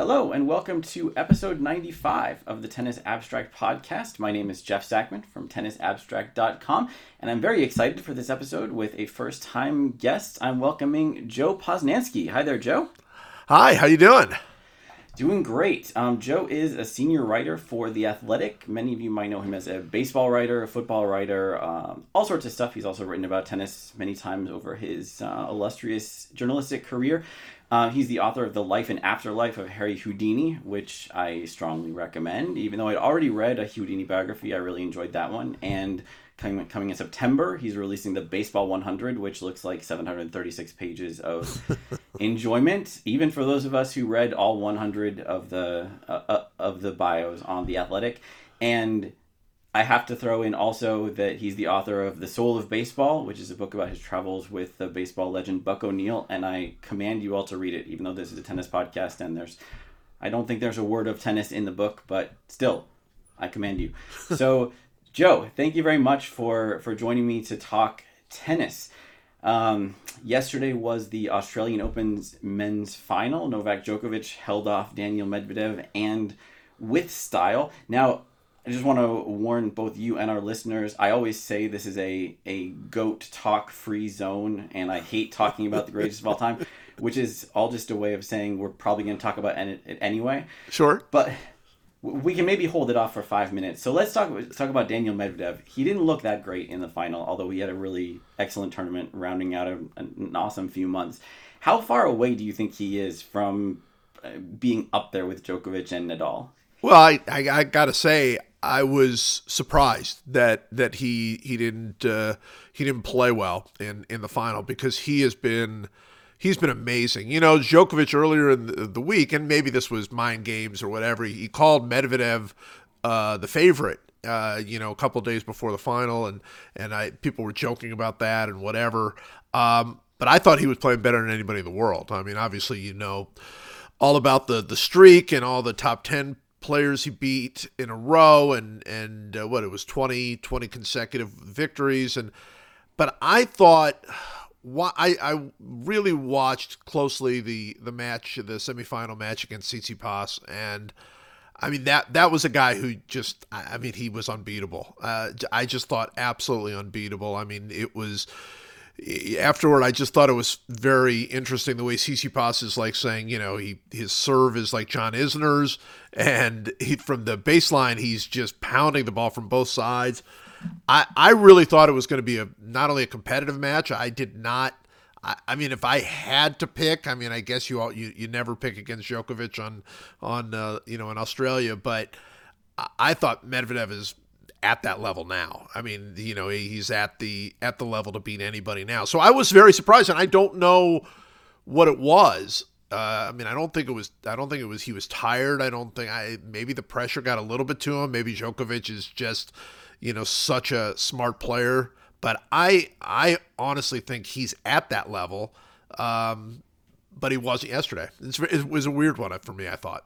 Hello, and welcome to episode 95 of the Tennis Abstract Podcast. My name is Jeff Sackmann from tennisabstract.com, and I'm very excited for this episode with a first time guest. I'm welcoming Joe Posnanski. Hi there, Joe. Hi, how you doing? Doing great. Um, Joe is a senior writer for The Athletic. Many of you might know him as a baseball writer, a football writer, um, all sorts of stuff. He's also written about tennis many times over his uh, illustrious journalistic career. Uh, he's the author of The Life and Afterlife of Harry Houdini, which I strongly recommend. Even though I'd already read a Houdini biography, I really enjoyed that one. And coming, coming in September, he's releasing the Baseball 100, which looks like 736 pages of enjoyment, even for those of us who read all 100 of the uh, uh, of the bios on The Athletic. And I have to throw in also that he's the author of The Soul of Baseball, which is a book about his travels with the baseball legend Buck O'Neil, and I command you all to read it, even though this is a tennis podcast and there's I don't think there's a word of tennis in the book, but still, I command you. So, Joe, thank you very much for for joining me to talk tennis. Um, yesterday was the Australian Open's men's final. Novak Djokovic held off Daniel Medvedev and with style. Now, I just want to warn both you and our listeners. I always say this is a a goat talk free zone, and I hate talking about the greatest of all time, which is all just a way of saying we're probably going to talk about it anyway. Sure, but we can maybe hold it off for five minutes. So let's talk let's talk about Daniel Medvedev. He didn't look that great in the final, although he had a really excellent tournament, rounding out a, an awesome few months. How far away do you think he is from uh, being up there with Djokovic and Nadal? Well, I, I, I gotta say, I was surprised that that he he didn't uh, he didn't play well in in the final because he has been he's been amazing. You know, Djokovic earlier in the, the week, and maybe this was mind games or whatever. He called Medvedev uh, the favorite. Uh, you know, a couple days before the final, and and I people were joking about that and whatever. Um, but I thought he was playing better than anybody in the world. I mean, obviously, you know all about the the streak and all the top 10 players he beat in a row and and uh, what it was 20 20 consecutive victories and but I thought I, I really watched closely the the match the semifinal match against Tsitsipas and I mean that that was a guy who just I mean he was unbeatable. Uh, I just thought absolutely unbeatable. I mean it was afterward, I just thought it was very interesting the way CC Tsitsipas is like saying, you know, he his serve is like John Isner's, and he from the baseline he's just pounding the ball from both sides. I I really thought it was going to be a not only a competitive match. I did not. I, I mean, if I had to pick, I mean, I guess you all you, you never pick against Djokovic on on uh, you know in Australia, but I thought Medvedev is at that level now. I mean, you know, he's at the at the level to beat anybody now. So I was very surprised, and I don't know what it was. Uh, I mean, I don't think it was. I don't think it was. He was tired. I don't think. I maybe the pressure got a little bit to him. Maybe Djokovic is just, you know, such a smart player. But I, I honestly think he's at that level. Um, but he wasn't yesterday. It's, it was a weird one for me. I thought.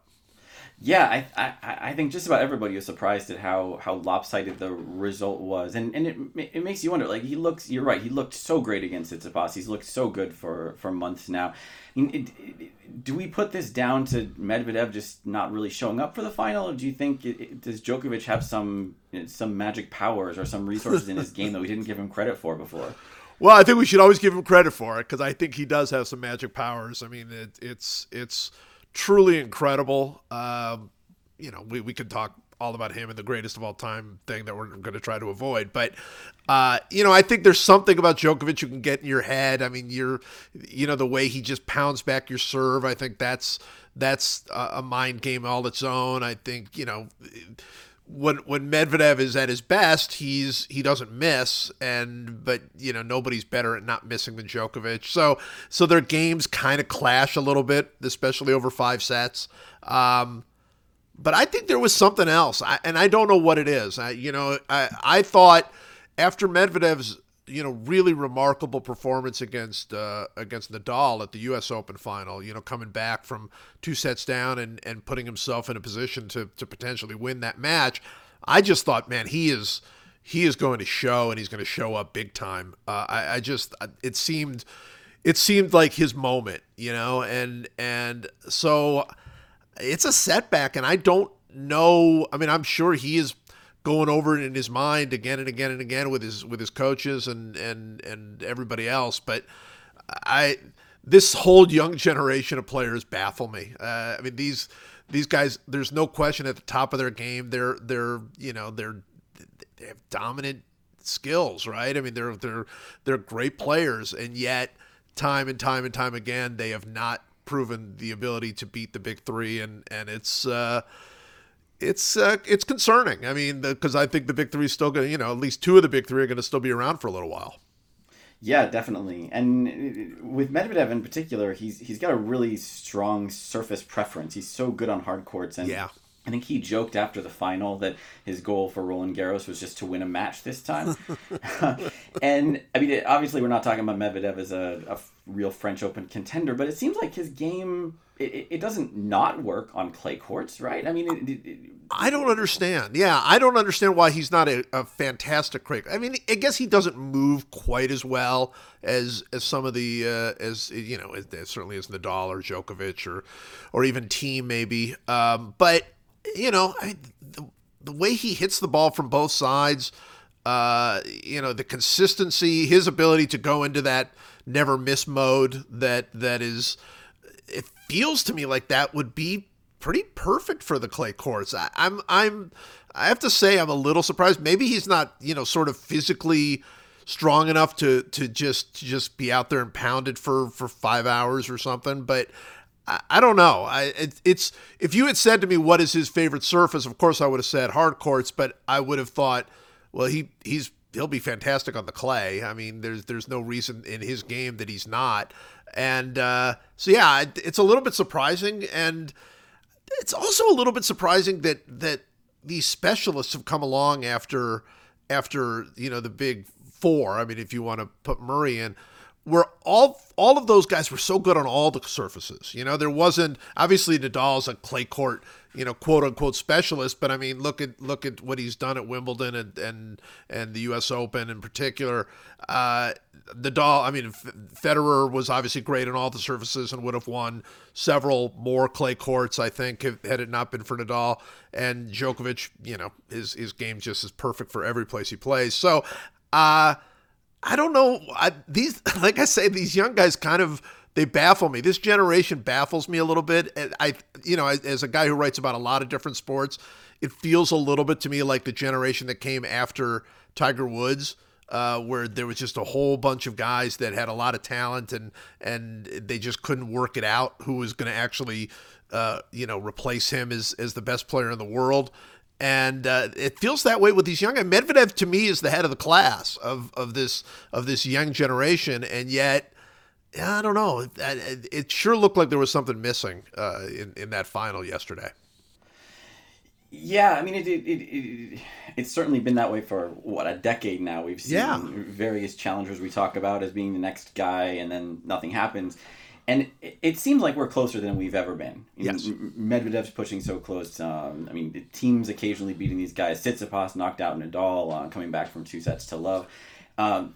Yeah, I, I I think just about everybody was surprised at how, how lopsided the result was, and and it it makes you wonder. Like he looks, you're right. He looked so great against Tsitsipas. He's looked so good for, for months now. I mean, it, it, do we put this down to Medvedev just not really showing up for the final, or do you think does Djokovic have some some magic powers or some resources in his game that we didn't give him credit for before? Well, I think we should always give him credit for it because I think he does have some magic powers. I mean, it, it's it's truly incredible. Um, you know, we, we could talk all about him and the greatest of all time thing that we're going to try to avoid. But, uh, you know, I think there's something about Djokovic you can get in your head. I mean, you're, you know, the way he just pounds back your serve. I think that's, that's a mind game all its own. I think, you know, when when Medvedev is at his best, he's he doesn't miss, and but you know nobody's better at not missing than Djokovic. So so their games kind of clash a little bit, especially over five sets. Um, but I think there was something else, I, and I don't know what it is. I you know I I thought after Medvedev's you know, really remarkable performance against uh, against Nadal at the U.S. Open final. You know, coming back from two sets down and, and putting himself in a position to to potentially win that match. I just thought, man, he is he is going to show and he's going to show up big time. Uh, I, I just it seemed it seemed like his moment, you know, and and so it's a setback, and I don't know. I mean, I'm sure he is going over it in his mind again and again and again with his with his coaches and and and everybody else. But I this whole young generation of players baffle me. Uh, I mean these these guys. There's no question at the top of their game. They're they're you know they're they have dominant skills, right? I mean they're they're they're great players, and yet time and time and time again they have not proven the ability to beat the big three, and and it's. Uh, it's uh, it's concerning. I mean, because I think the big three is still going to, you know, at least two of the big three are going to still be around for a little while. Yeah, definitely. And uh, with Medvedev in particular, he's he's got a really strong surface preference. He's so good on hard courts, and yeah. I think he joked after the final that his goal for Roland Garros was just to win a match this time. and I mean, obviously, we're not talking about Medvedev as a, a real French Open contender, but it seems like his game it, it doesn't not work on clay courts, right? I mean, it, it, I don't understand. Yeah, I don't understand why he's not a, a fantastic cricket. I mean, I guess he doesn't move quite as well as as some of the uh, as you know, as certainly as Nadal or Djokovic or or even Thiem maybe. Um, but you know, I, the the way he hits the ball from both sides, uh, you know, the consistency, his ability to go into that never miss mode that that is it feels to me like that would be pretty perfect for the clay courts. I, I'm I'm I have to say I'm a little surprised. Maybe he's not you know sort of physically strong enough to to just to just be out there and pound it for for five hours or something. But I, I don't know. I it, it's if you had said to me what is his favorite surface, of course I would have said hard courts. But I would have thought, well he he's he'll be fantastic on the clay. I mean, there's there's no reason in his game that he's not. And uh, so yeah, it, it's a little bit surprising, and it's also a little bit surprising that that these specialists have come along after after you know the big four. I mean, if you want to put Murray in, where all all of those guys were so good on all the surfaces. You know, there wasn't obviously Nadal's a clay court you know, quote unquote specialist, but I mean, look at look at what he's done at Wimbledon and and and the U.S. Open in particular. Uh, Nadal, I mean, Federer was obviously great on all the surfaces and would have won several more clay courts, I think, had it not been for Nadal. And Djokovic, you know, his his game just is perfect for every place he plays. So, uh, I don't know. I, these, like I say, these young guys kind of they baffle me. This generation baffles me a little bit. I, you know, as a guy who writes about a lot of different sports, it feels a little bit to me like the generation that came after Tiger Woods. Uh, where there was just a whole bunch of guys that had a lot of talent and and they just couldn't work it out who was going to actually uh, you know replace him as as the best player in the world and uh, it feels that way with these young guys. Medvedev to me is the head of the class of of this of this young generation, and yet I don't know. It, it, sure looked like there was something missing uh, in in that final yesterday. Yeah, I mean, it, it, it, it's certainly been that way for what a decade now. We've seen yeah. various challengers we talk about as being the next guy, and then nothing happens. And it, it seems like we're closer than we've ever been. yes. Medvedev's pushing so close. Um, I mean, the Thiem's occasionally beating these guys. Tsitsipas knocked out Nadal, uh, coming back from two sets to love. Um,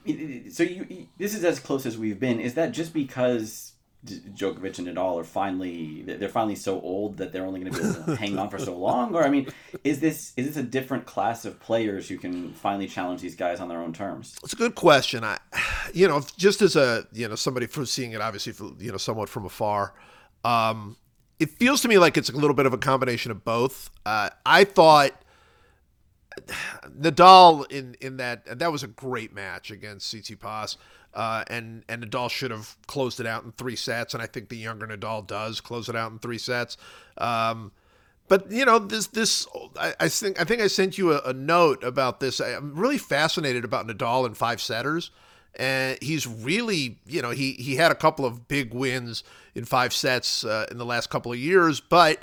so you, this is as close as we've been. Is that just because Djokovic and Nadal are finally they're finally so old that they're only going to be able to hang on for so long? Or I mean, is this is this a different class of players who can finally challenge these guys on their own terms? It's a good question. I, you know, just as a you know somebody from seeing it obviously for, you know somewhat from afar, um, it feels to me like it's a little bit of a combination of both. Uh, I thought Nadal in in that that was a great match against Tsitsipas, uh, and and Nadal should have closed it out in three sets, and I think the younger Nadal does close it out in three sets. Um, but you know this this I, I, think I think I sent you a, a note about this. I, am really fascinated about Nadal in five setters, and he's really you know he he had a couple of big wins in five sets uh, in the last couple of years, but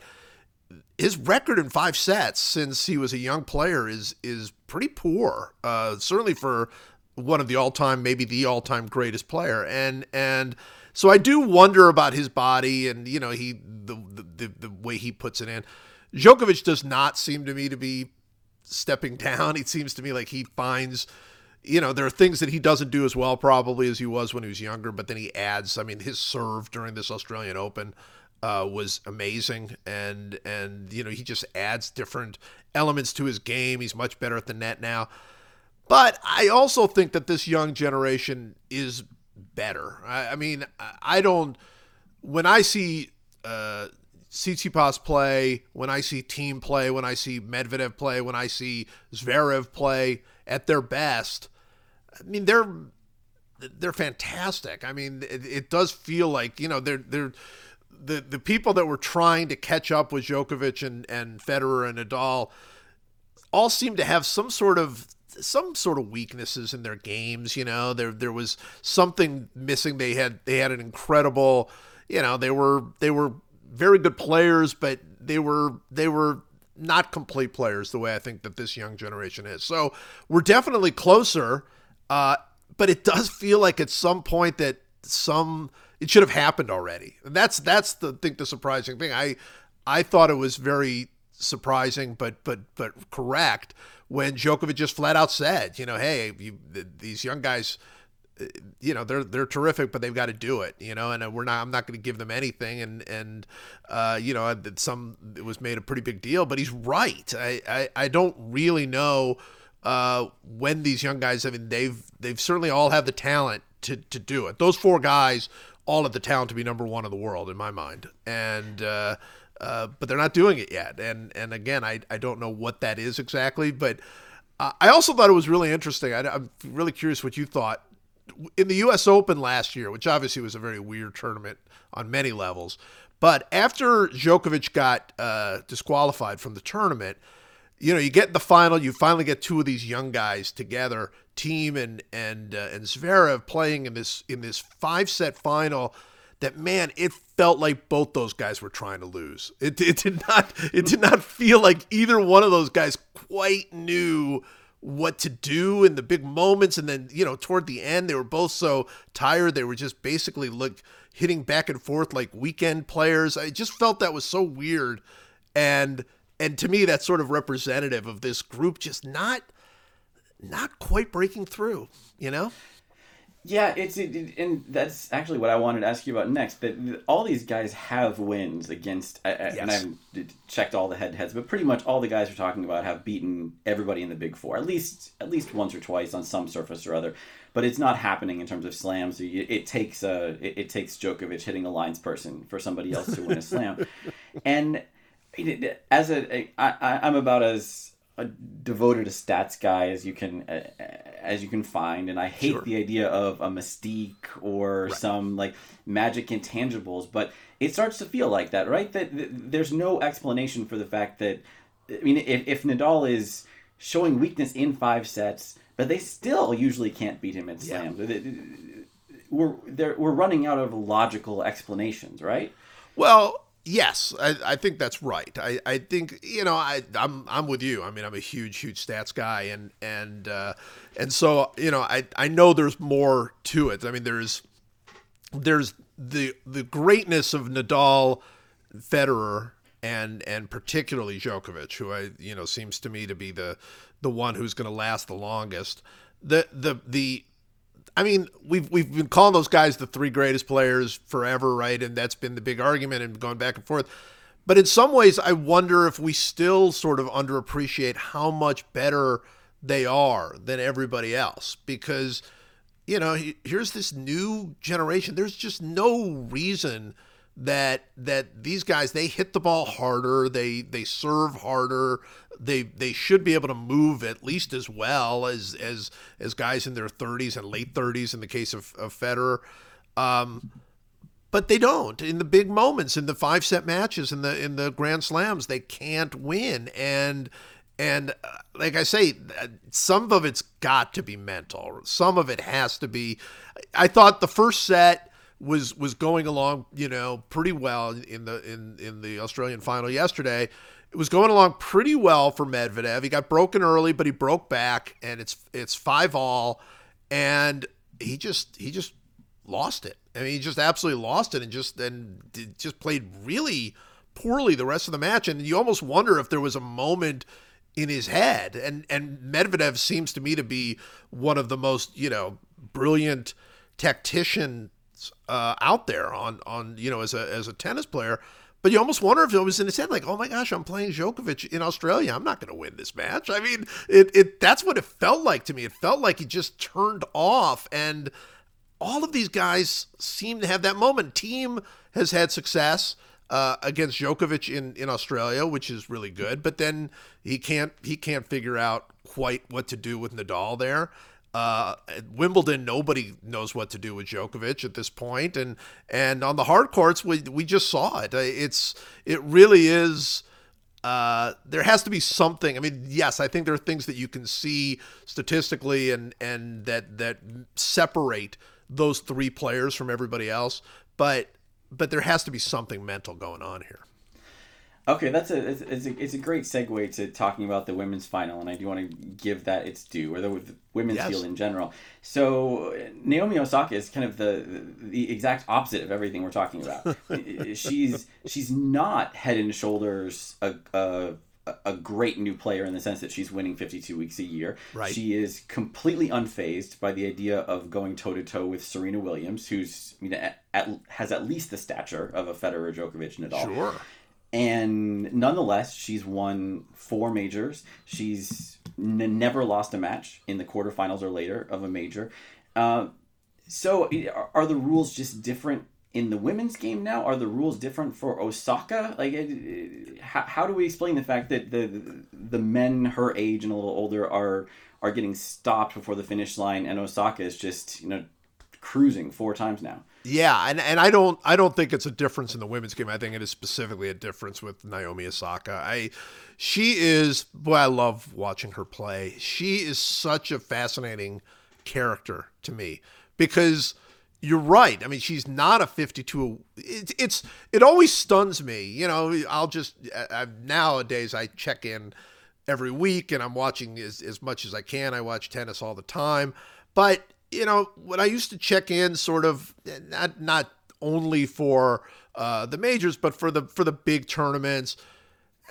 his record in five sets since he was a young player is is pretty poor. Uh, certainly for one of the all time, maybe the all time greatest player, and and so I do wonder about his body and you know he the, the the way he puts it in. Djokovic does not seem to me to be stepping down. It seems to me like he finds. You know, there are things that he doesn't do as well, probably as he was when he was younger, but then he adds. I mean, his serve during this Australian Open uh, was amazing, and and you know he just adds different elements to his game. He's much better at the net now. But I also think that this young generation is better. I, I mean, I don't. When I see uh, Tsitsipas play, when I see Thiem play, when I see Medvedev play, when I see Zverev play at their best, I mean they're they're fantastic. I mean, it, it does feel like you know they're they're the the people that were trying to catch up with Djokovic and and Federer and Nadal all seem to have some sort of some sort of weaknesses in their games. You know, there there was something missing. They had they had an incredible, you know, they were they were very good players, but they were they were not complete players the way I think that this young generation is. So we're definitely closer, uh, but it does feel like at some point that some it should have happened already. And that's that's the think the surprising thing. I I thought it was very surprising, but but but correct when Djokovic just flat out said, you know, hey, you, these young guys, you know, they're they're terrific, but they've got to do it, you know, and uh, we're not. I'm not going to give them anything, and and uh, you know, some it was made a pretty big deal, but he's right. I I, I don't really know. Uh, when these young guys, I mean, they've they've certainly all have the talent to, to do it. Those four guys all have the talent to be number one in the world in my mind, and uh, uh, but they're not doing it yet. And and again, I I don't know what that is exactly, but uh, I also thought it was really interesting. I, I'm really curious what you thought in the U.S. Open last year, which obviously was a very weird tournament on many levels. But after Djokovic got uh, disqualified from the tournament, you know, you get the final, you finally get two of these young guys together, Thiem and and uh, and Zverev playing in this in this five set final that man, it felt like both those guys were trying to lose. It, it did not it did not feel like either one of those guys quite knew what to do in the big moments. And then you know toward the end they were both so tired they were just basically look hitting back and forth like weekend players. I just felt that was so weird. And and to me that's sort of representative of this group just not not quite breaking through you know yeah, it's it, it, and that's actually what I wanted to ask you about next. That all these guys have wins against, yes. and I haven't checked all the head-to-heads, but pretty much all the guys we're talking about have beaten everybody in the Big Four, at least at least once or twice on some surface or other. But it's not happening in terms of slams. It, it takes a it, it, takes Djokovic hitting a lines person for somebody else to win a slam, and as a I, I'm about as a devoted a stats guy as you can uh, as you can find and i hate sure. the idea of a mystique or right. some like magic intangibles but it starts to feel like that right that, there's no explanation for the fact that i mean if, if nadal is showing weakness in five sets but they still usually can't beat him at slams yeah. we're we're running out of logical explanations right well Yes, I, I think that's right. I, I think you know I I'm I'm with you. I mean I'm a huge huge stats guy and and uh, and so you know I I know there's more to it. I mean there's there's the the greatness of Nadal, Federer, and and particularly Djokovic, who I you know seems to me to be the the one who's going to last the longest. The the the I mean, we've we've been calling those guys the three greatest players forever, right? And that's been the big argument and going back and forth. But in some ways, I wonder if we still sort of underappreciate how much better they are than everybody else because you know here's this new generation there's just no reason that that these guys they hit the ball harder they they serve harder they they should be able to move at least as well as as as guys in their 30s and late 30s in the case of, of Federer. Um, but they don't. In the big moments in the five set matches in the in the Grand Slams they can't win. And and uh, like I say some of it's got to be mental. Some of it has to be. I thought the first set was was going along you know pretty well in the in in the Australian final yesterday it was going along pretty well for Medvedev. He got broken early, but he broke back, and it's it's five all, and he just he just lost it. I mean, he just absolutely lost it, and just and just played really poorly the rest of the match. And you almost wonder if there was a moment in his head. And and Medvedev seems to me to be one of the most you know brilliant tactician uh, out there on on you know as a as a tennis player. But you almost wonder if it was in his head, like, "Oh my gosh, I'm playing Djokovic in Australia. I'm not going to win this match." I mean, it it that's what it felt like to me. It felt like he just turned off, and all of these guys seem to have that moment. Thiem has had success uh, against Djokovic in, in Australia, which is really good. But then he can't he can't figure out quite what to do with Nadal there. Uh, Wimbledon, nobody knows what to do with Djokovic at this point, and and on the hard courts, we we just saw it. Uh, it's it really is. Uh, there has to be something. I mean, yes, I think there are things that you can see statistically and and that that separate those three players from everybody else, but but there has to be something mental going on here. Okay, that's a it's, it's, a it's a great segue to talking about the women's final, and I do want to give that its due, or the women's yes. field in general. So Naomi Osaka is kind of the the exact opposite of everything we're talking about. she's she's not head and shoulders a, a a great new player in the sense that she's winning 52 weeks a year. Right. She is completely unfazed by the idea of going toe to toe with Serena Williams, who's I mean, at, at, has at least the stature of a Federer, Djokovic, Nadal. Sure. And nonetheless, she's won four majors. She's n- never lost a match in the quarterfinals or later of a major. Uh, so, are the rules just different in the women's game now? Are the rules different for Osaka? Like, it, it, how, how do we explain the fact that the the men her age and a little older are are getting stopped before the finish line, and Osaka is just you know cruising four times now? Yeah, and, and I don't I don't think it's a difference in the women's game. I think it is specifically a difference with Naomi Osaka. I she is boy, I love watching her play. She is such a fascinating character to me because you're right. I mean, she's not a 52. It, it's it always stuns me. You know, I'll just I, nowadays I check in every week and I'm watching as, as much as I can. I watch tennis all the time, but you know, when I used to check in, sort of not not only for uh, the majors, but for the for the big tournaments.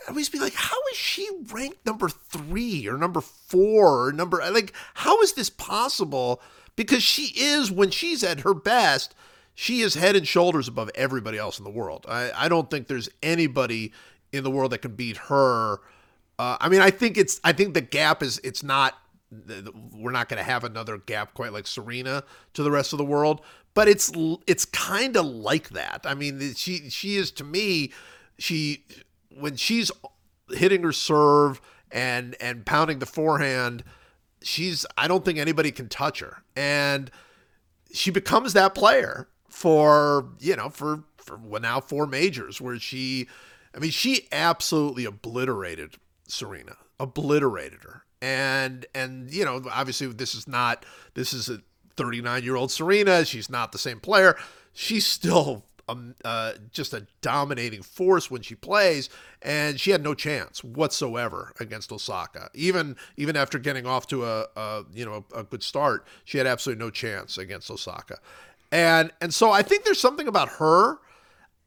I always be like, how is she ranked number three or number four or number like how is this possible? Because she is when she's at her best, she is head and shoulders above everybody else in the world. I, I don't think there's anybody in the world that can beat her. Uh, I mean, I think it's I think the gap is it's not we're not going to have another gap quite like Serena to the rest of the world, but it's it's kind of like that. I mean, she she is to me, she when she's hitting her serve and and pounding the forehand, she's I don't think anybody can touch her, and she becomes that player for you know for for now four majors where she, I mean, she absolutely obliterated Serena, obliterated her and and you know obviously this is not this is a 39 year old Serena. She's not the same player. She's still um, uh, just a dominating force when she plays, and she had no chance whatsoever against Osaka. Even even after getting off to a, a you know a, good start, she had absolutely no chance against Osaka. And and so I think there's something about her.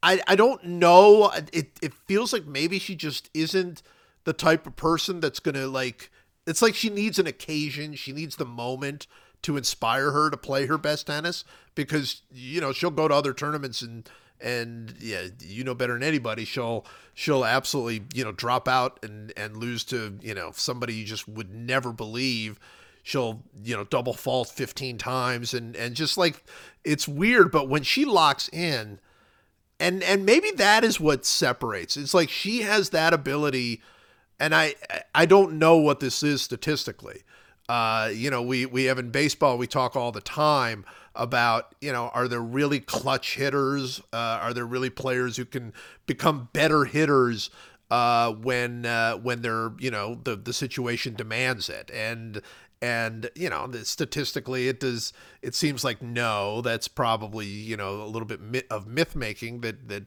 I I don't know. It it feels like maybe she just isn't the type of person that's gonna like it's like she needs an occasion, she needs the moment to inspire her to play her best tennis because you know she'll go to other tournaments and and yeah you know better than anybody she'll she'll absolutely you know drop out and and lose to you know somebody you just would never believe. She'll you know double fault 15 times and and just like it's weird but when she locks in and and maybe that is what separates. It's like she has that ability and I I don't know what this is statistically. Uh, you know, we we have in baseball we talk all the time about you know are there really clutch hitters? Uh, are there really players who can become better hitters uh, when uh, when they're you know the the situation demands it? And and you know statistically it does it seems like no that's probably you know a little bit of myth making that that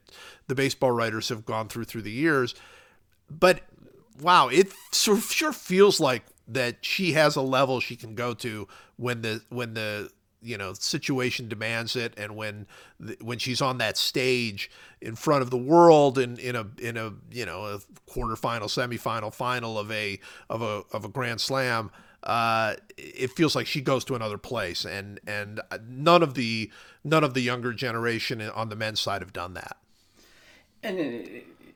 the baseball writers have gone through through the years but wow, it sure, sure feels like that she has a level she can go to when the when the you know situation demands it and when when she's on that stage in front of the world in in a in a you know a quarterfinal semifinal final of a of a of a grand slam uh, it feels like she goes to another place, and and none of the none of the younger generation on the men's side have done that. And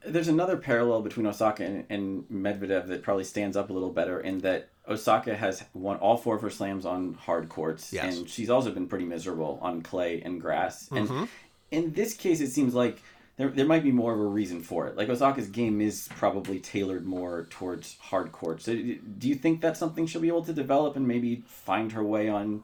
there's another parallel between Osaka and, and, Medvedev that probably stands up a little better in that Osaka has won all four of her slams on hard courts, yes. and she's also been pretty miserable on clay and grass. And mm-hmm. in this case, it seems like there, there might be more of a reason for it. Like Osaka's game is probably tailored more towards hard courts. So do you think that's something she'll be able to develop and maybe find her way on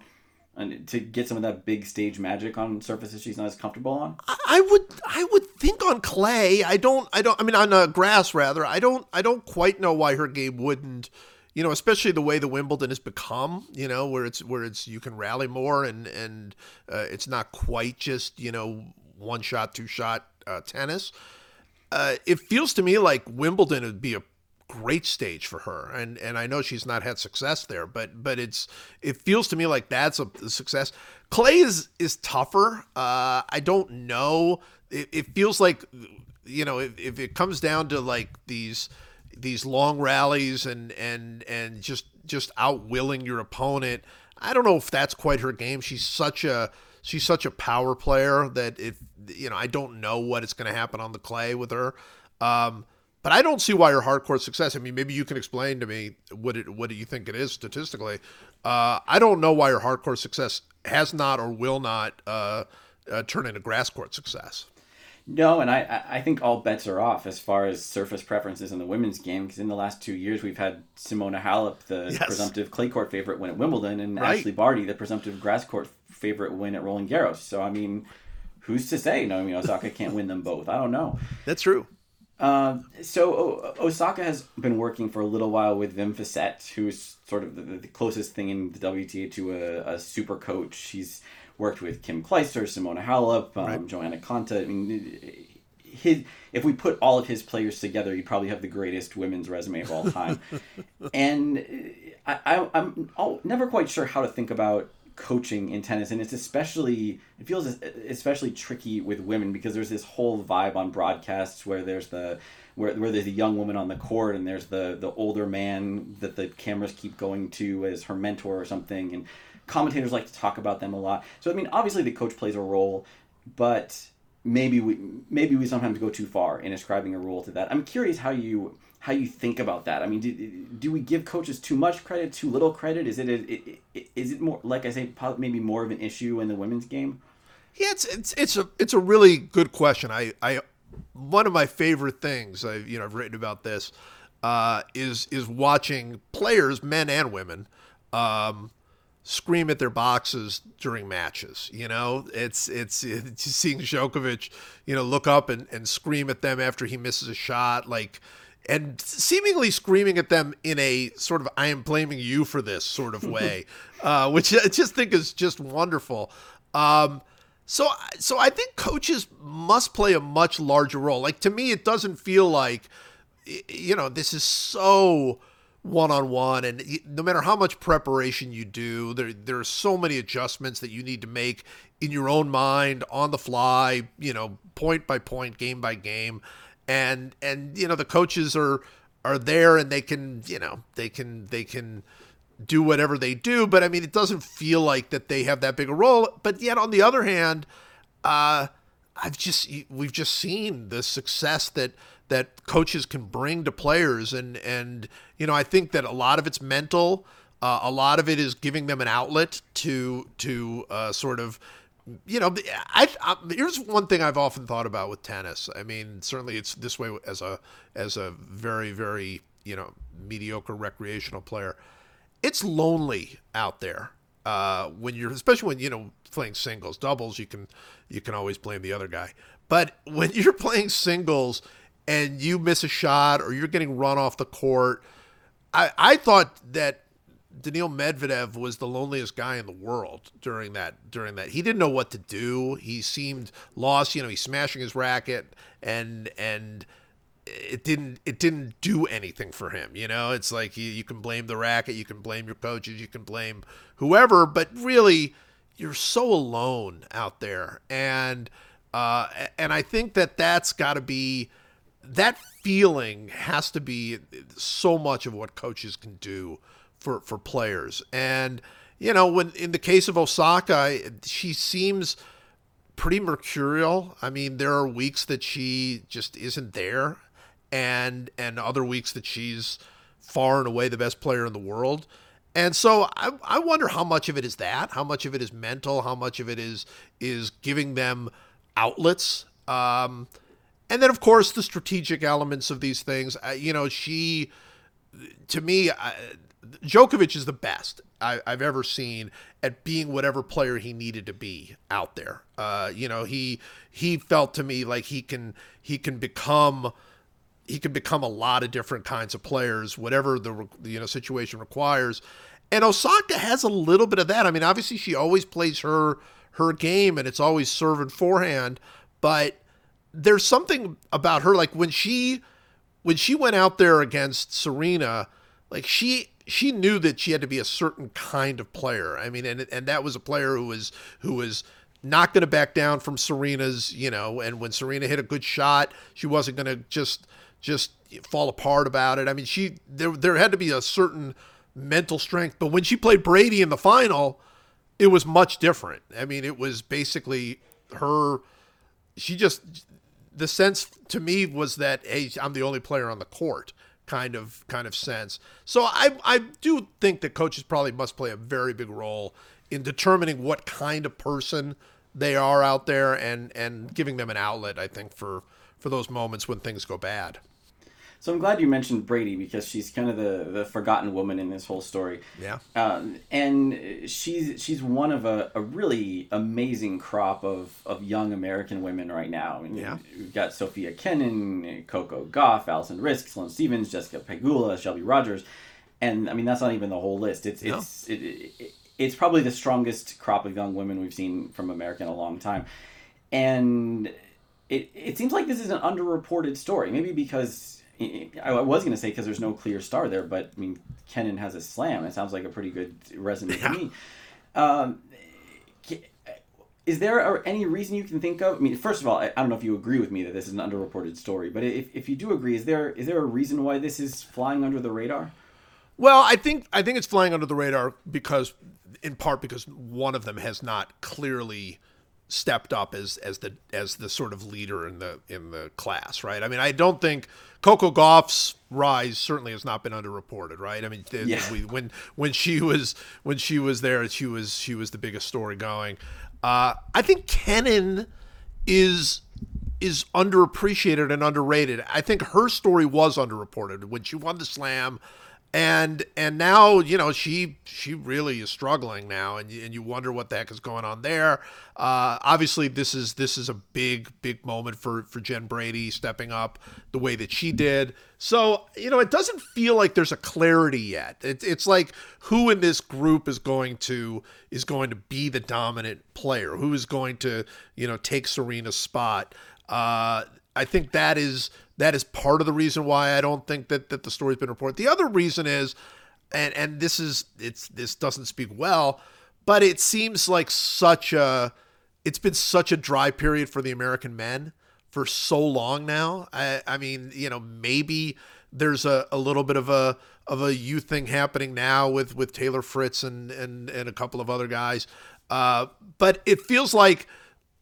and to get some of that big stage magic on surfaces she's not as comfortable on? I would I would think on clay. I don't I don't I mean on uh, grass rather. I don't I don't quite know why her game wouldn't you know, especially the way the Wimbledon has become, you know, where it's where it's you can rally more and and uh, it's not quite just you know one shot, two shot uh, tennis. Uh, it feels to me like Wimbledon would be a great stage for her and and I know she's not had success there but but it's it feels to me like that's a, success. Clay is is tougher. Uh I don't know. It, it feels like you know if, if it comes down to like these these long rallies and and and just just outwilling your opponent I don't know if that's quite her game. She's such a she's such a power player that if you know I don't know what is going to happen on the clay with her. Um but I don't see why your hard court success. I mean, maybe you can explain to me what it what do you think it is statistically. Uh, I don't know why your hard court success has not or will not uh, uh, turn into grass court success. No, and I, I think all bets are off as far as surface preferences in the women's game because in the last two years we've had Simona Halep, the yes. presumptive clay court favorite, win at Wimbledon, and right. Ashleigh Barty, the presumptive grass court favorite, win at Roland Garros. So I mean, who's to say Naomi Osaka can't win them both? I don't know. That's true. Um, so o- Osaka has been working for a little while with Fissette, who's sort of the, the closest thing in the WTA to a, a, super coach. He's worked with Kim Clijsters, Simona Halep, um, right. Johanna Konta. I mean, his, if we put all of his players together, he'd probably have the greatest women's resume of all time. and I, I, I'm never quite sure how to think about coaching in tennis and it's especially it feels especially tricky with women because there's this whole vibe on broadcasts where there's the where, where there's a young woman on the court and there's the the older man that the cameras keep going to as her mentor or something and commentators like to talk about them a lot. So i mean obviously the coach plays a role but maybe we maybe we sometimes go too far in ascribing a role to that. I'm curious how you how you think about that. I mean, do, do we give coaches too much credit, too little credit? Is it a, is it more like I say, maybe more of an issue in the women's game? Yeah, it's it's it's a it's a really good question. I I one of my favorite things I you know I've written about this uh, is is watching players, men and women, um, scream at their boxes during matches. You know, it's it's, it's seeing Djokovic, you know, look up and, and scream at them after he misses a shot, like and seemingly screaming at them in a sort of "I am blaming you for this" sort of way, uh, which I just think is just wonderful. Um, so, so I think coaches must play a much larger role. Like to me, it doesn't feel like, you know, this is so one on one, and no matter how much preparation you do, there there are so many adjustments that you need to make in your own mind on the fly. You know, point by point, game by game and and you know the coaches are are there and they can you know they can they can do whatever they do. But i mean it doesn't feel like that they have that big a role. But yet on the other hand uh i've just we've just seen the success that that coaches can bring to players. And and you know i think that a lot of it's mental. Uh, a lot of it is giving them an outlet to to uh, sort of you know, I, I, here's one thing I've often thought about with tennis. I mean, certainly it's this way as a as a very very you know mediocre recreational player. It's lonely out there uh, when you're, especially when you know playing singles, doubles. You can you can always blame the other guy, but when you're playing singles and you miss a shot or you're getting run off the court, I I thought that Daniil Medvedev was the loneliest guy in the world during that during that. He didn't know what to do. He seemed lost. You know, he's smashing his racket and and it didn't it didn't do anything for him. You know, it's like you, you can blame the racket, you can blame your coaches, you can blame whoever, but really you're so alone out there. And uh, and I think that that's got to be that feeling has to be so much of what coaches can do for for players. And you know, when in the case of Osaka, she seems pretty mercurial. I mean, there are weeks that she just isn't there, and and other weeks that she's far and away the best player in the world. And so I, I wonder how much of it is that, how much of it is mental, how much of it is is giving them outlets. Um, and then of course the strategic elements of these things. Uh, you know, she, to me, I, Djokovic is the best I, have ever seen at being whatever player he needed to be out there. Uh, you know, he he felt to me like he can he can become he can become a lot of different kinds of players, whatever the you know situation requires. And Osaka has a little bit of that. I mean, obviously she always plays her her game, and it's always serve and forehand. But there's something about her, like when she when she went out there against Serena, like she she knew that she had to be a certain kind of player. I mean, and and that was a player who was who was not going to back down from Serena's, you know, and when Serena hit a good shot, she wasn't going to just just fall apart about it. I mean, she there there had to be a certain mental strength, but when she played Brady in the final, it was much different. I mean, it was basically her she just the sense to me was that hey, I'm the only player on the court kind of kind of sense. So I I do think that coaches probably must play a very big role in determining what kind of person they are out there and and giving them an outlet. I think for for those moments when things go bad. So I'm glad you mentioned Brady because she's kind of the, the forgotten woman in this whole story. Yeah. Um, and she's she's one of a, a really amazing crop of, of young American women right now. I mean, yeah. We've got Sofia Kenin, Coco Gauff, Alison Riske, Sloane Stevens, Jessica Pegula, Shelby Rogers, and I mean that's not even the whole list. It's no. it's it, it, it's probably the strongest crop of young women we've seen from America in a long time, and it it seems like this is an underreported story. Maybe because I was going to say because there's no clear star there, but I mean, Kenin has a slam. It sounds like a pretty good resume yeah. to me. Um, is there any reason you can think of? I mean, first of all, I, don't know if you agree with me that this is an underreported story, but if, if you do agree, is there is there a reason why this is flying under the radar? Well, I think I think it's flying under the radar because, in part, because one of them has not clearly stepped up as as the as the sort of leader in the in the class, right? I mean, I don't think Coco Gauff's rise certainly has not been underreported, right? I mean, yeah. we, when when she was when she was there, she was she was the biggest story going. Uh, I think Kenin is is underappreciated and underrated. I think her story was underreported when she won the slam and and now you know she she really is struggling now and and you wonder what the heck is going on there. Uh, obviously this is this is a big big moment for for Jen Brady stepping up the way that she did. So you know it doesn't feel like there's a clarity yet. It, it's like who in this group is going to is going to be the dominant player? Who is going to you know take Serena's spot? Uh, I think that is that is part of the reason why I don't think that that the story's been reported. The other reason is, and and this is it's this doesn't speak well, but it seems like such a it's been such a dry period for the American men for so long now. I I mean you know maybe there's a, a little bit of a of a youth thing happening now with with Taylor Fritz and and and a couple of other guys, uh, but it feels like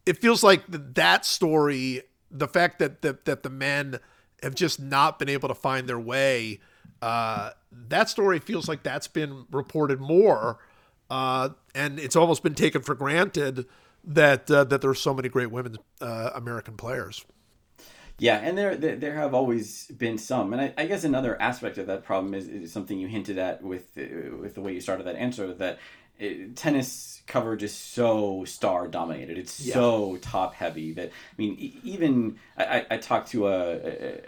it feels like that story the fact that that, that the men have just not been able to find their way, uh, that story feels like that's been reported more, uh, and it's almost been taken for granted that uh, that there's so many great women uh, American players. Yeah, and there, there, there have always been some, and I, I, guess another aspect of that problem is, is something you hinted at with uh, with the way you started that answer that it, tennis coverage is so star dominated. It's yeah. so top heavy that I mean, even I, I talked to a,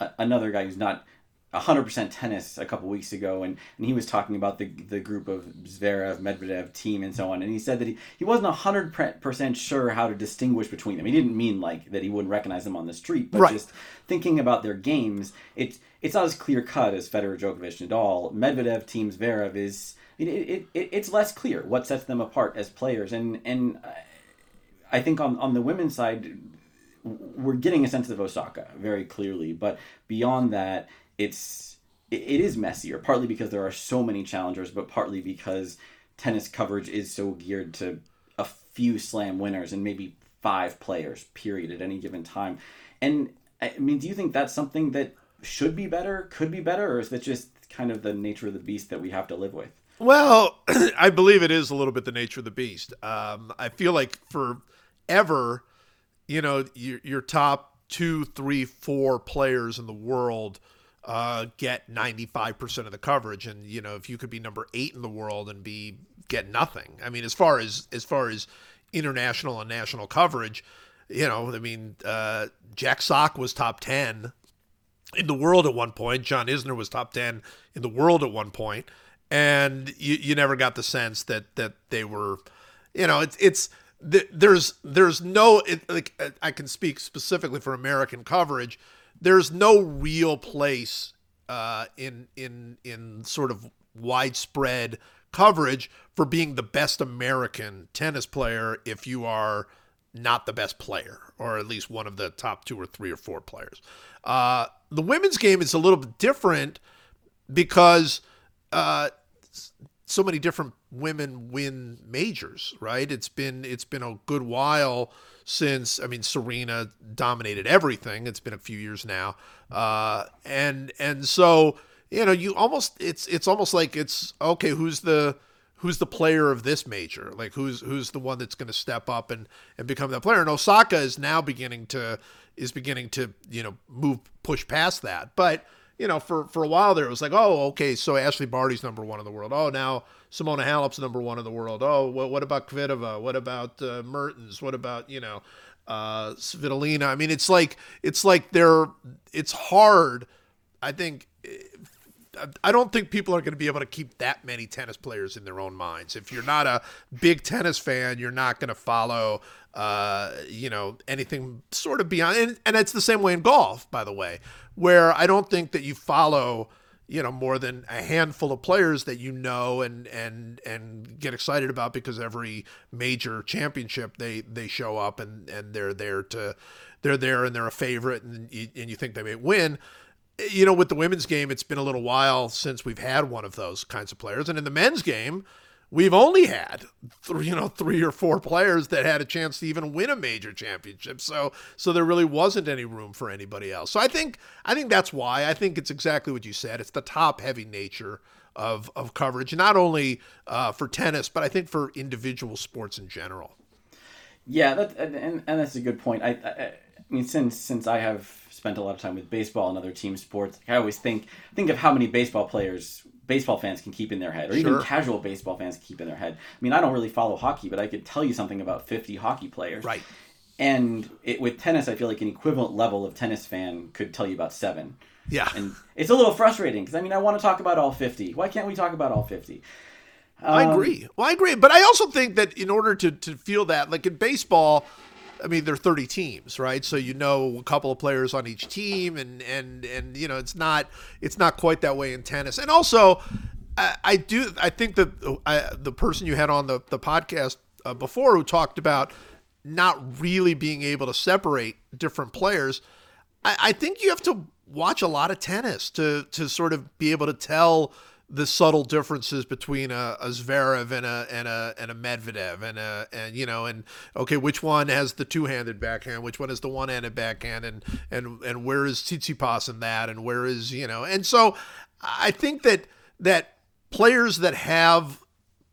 a, another guy who's not 100% tennis a couple weeks ago and, and he was talking about the the group of Zverev, Medvedev Thiem and so on and he said that he, he wasn't 100% sure how to distinguish between them. He didn't mean like that he wouldn't recognize them on the street, but right. just thinking about their games, it's it's not as clear cut as Federer, Djokovic, Nadal. Medvedev Thiem Zverev is it, it, it, it's less clear what sets them apart as players. And and I think on, on the women's side, we're getting a sense of Osaka very clearly. But beyond that, it's it, it is messier, partly because there are so many challengers, but partly because tennis coverage is so geared to a few slam winners and maybe five players, period, at any given time. And I mean, do you think that's something that should be better, could be better, or is that just kind of the nature of the beast that we have to live with? Well, I believe it is a little bit the nature of the beast. Um, I feel like forever, you know, your, your top two, three, four players in the world uh, get 95% of the coverage. And, you know, if you could be number eight in the world and be get nothing. I mean, as far as as far as international and national coverage, you know, I mean, uh, Jack Sock was top 10 in the world at one point. John Isner was top 10 in the world at one point, and you, you never got the sense that that they were, you know, it's it's there's there's no it, like I can speak specifically for American coverage. There's no real place uh, in in in sort of widespread coverage for being the best American tennis player if you are not the best player, or at least one of the top two or three or four players. Uh, the women's game is a little bit different because uh, so many different women win majors, right? It's been it's been a good while since I mean Serena dominated everything. It's been a few years now, uh, and and so you know you almost it's it's almost like it's okay. Who's the who's the player of this major? Like who's who's the one that's going to step up and and become that player? And Osaka is now beginning to is beginning to you know move push past that, but you know, for for a while there, it was like, oh, okay, so Ashley Barty's number one in the world. Oh, now Simona Halep's number one in the world. Oh, what, what about Kvitova? What about uh, Mertens? What about you know, uh, Svitolina? I mean, it's like it's like they're it's hard. I think I don't think people are going to be able to keep that many tennis players in their own minds. If you're not a big tennis fan, you're not going to follow, uh, you know, anything sort of beyond. And, and it's the same way in golf, by the way, where I don't think that you follow, you know, more than a handful of players that you know and and and get excited about because every major championship they they show up and and they're there to they're there and they're a favorite and you, and you think they may win you know, with the women's game, it's been a little while since we've had one of those kinds of players. And in the men's game, we've only had three, you know, three or four players that had a chance to even win a major championship. So, so there really wasn't any room for anybody else. So I think, I think that's why. I think it's exactly what you said. It's the top heavy nature of of coverage, not only uh, for tennis, but I think for individual sports in general. Yeah, that, and, and that's a good point. I, I, I mean, since since I have spent a lot of time with baseball and other team sports. I always think think of how many baseball players baseball fans can keep in their head, or even casual baseball fans keep in their head. I mean, I don't really follow hockey, but I could tell you something about 50 hockey players. Right. And it, with tennis, I feel like an equivalent level of tennis fan could tell you about seven. Yeah. And it's a little frustrating because I mean, I want to talk about all 50. Why can't we talk about all 50? Um, I agree. Well, I agree, but I also think that in order to to feel that, like in baseball I mean, there are 30 teams, right? So you know a couple of players on each team, and and and you know it's not it's not quite that way in tennis. And also, I, I do I think that I, the person you had on the the podcast uh, before who talked about not really being able to separate different players, I, I think you have to watch a lot of tennis to to sort of be able to tell the subtle differences between a, a Zverev and a and a and a Medvedev and a and you know and okay which one has the two-handed backhand which one has the one-handed backhand and and and where is Tsitsipas in that and where is you know and so I think that that players that have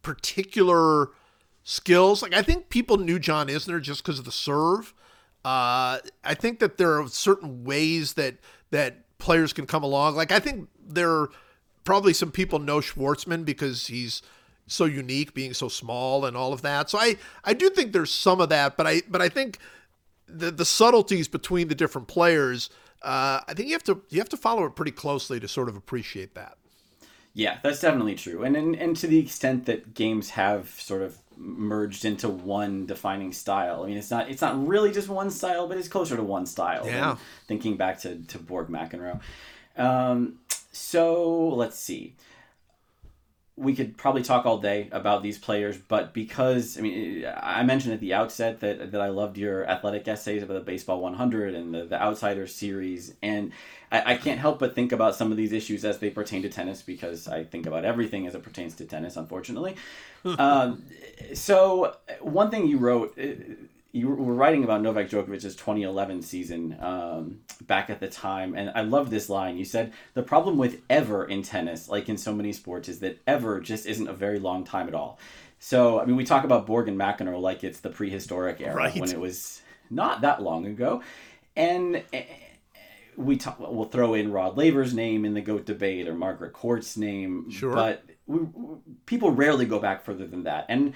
particular skills like I think people knew John Isner just because of the serve. Uh, I think that there are certain ways that that players can come along. Like I think there probably some people know Schwartzman because he's so unique, being so small and all of that. So I I do think there's some of that, but I but I think the the subtleties between the different players, uh, I think you have to you have to follow it pretty closely to sort of appreciate that. Yeah, that's definitely true, and and, and to the extent that games have sort of merged into one defining style. I mean, it's not it's not really just one style, but it's closer to one style. Yeah. Thinking back to to Borg McEnroe. Um, so let's see. we could probably talk all day about these players, but because I mean, I mentioned at the outset that that I loved your athletic essays about the baseball 100 and the, the Outsiders series, and I, I can't help but think about some of these issues as they pertain to tennis because I think about everything as it pertains to tennis, unfortunately. um, so one thing you wrote you were writing about Novak Djokovic's 2011 season um, back at the time, and I love this line. You said the problem with ever in tennis, like in so many sports, is that ever just isn't a very long time at all. So I mean, we talk about Borg and McEnroe like it's the prehistoric era right. when it was not that long ago, and eh, we talk, we'll throw in Rod Laver's name in the goat debate or Margaret Court's name, sure. but we, people rarely go back further than that, and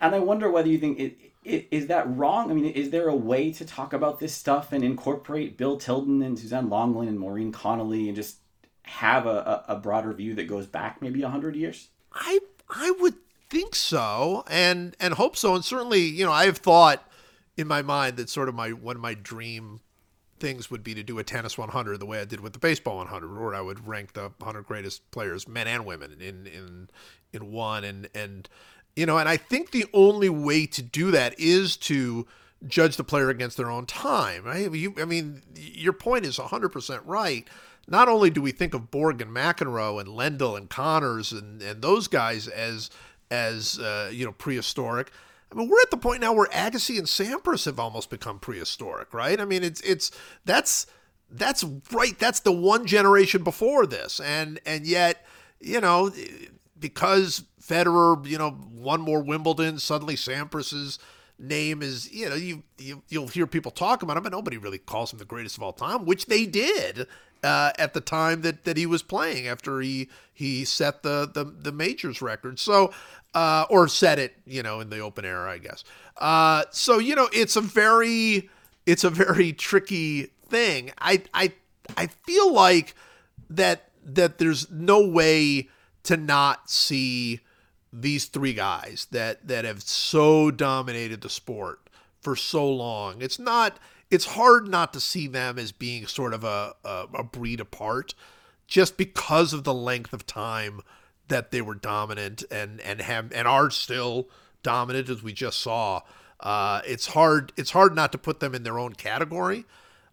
and I wonder whether you think it is that wrong? I mean, is there a way to talk about this stuff and incorporate Bill Tilden and Suzanne Lenglen and Maureen Connolly and just have a, a broader view that goes back maybe hundred years? I I would think so, and and hope so, and certainly you know I have thought in my mind that sort of my one of my dream things would be to do a tennis 100 the way I did with the baseball 100, where I would rank the 100 greatest players, men and women, in in in one, and and you know, and I think the only way to do that is to judge the player against their own time. Right? You, I mean, your point is 100% right. Not only do we think of Borg and McEnroe and Lendl and Connors and, and those guys as as uh, you know prehistoric. I mean, we're at the point now where Agassi and Sampras have almost become prehistoric, right? I mean, it's it's that's that's right. That's the one generation before this, and and yet you know because Federer, you know, won more Wimbledon, suddenly Sampras's name is, you know, you, you you'll hear people talk about him, but nobody really calls him the greatest of all time, which they did uh, at the time that, that he was playing after he he set the the, the majors record. So uh, or set it, you know, in the open era, I guess. Uh, so you know, it's a very it's a very tricky thing. I I I feel like that that there's no way to not see these three guys that that have so dominated the sport for so long. It's not it's hard not to see them as being sort of a, a, a breed apart just because of the length of time that they were dominant and and have and are still dominant as we just saw. Uh, it's hard it's hard not to put them in their own category.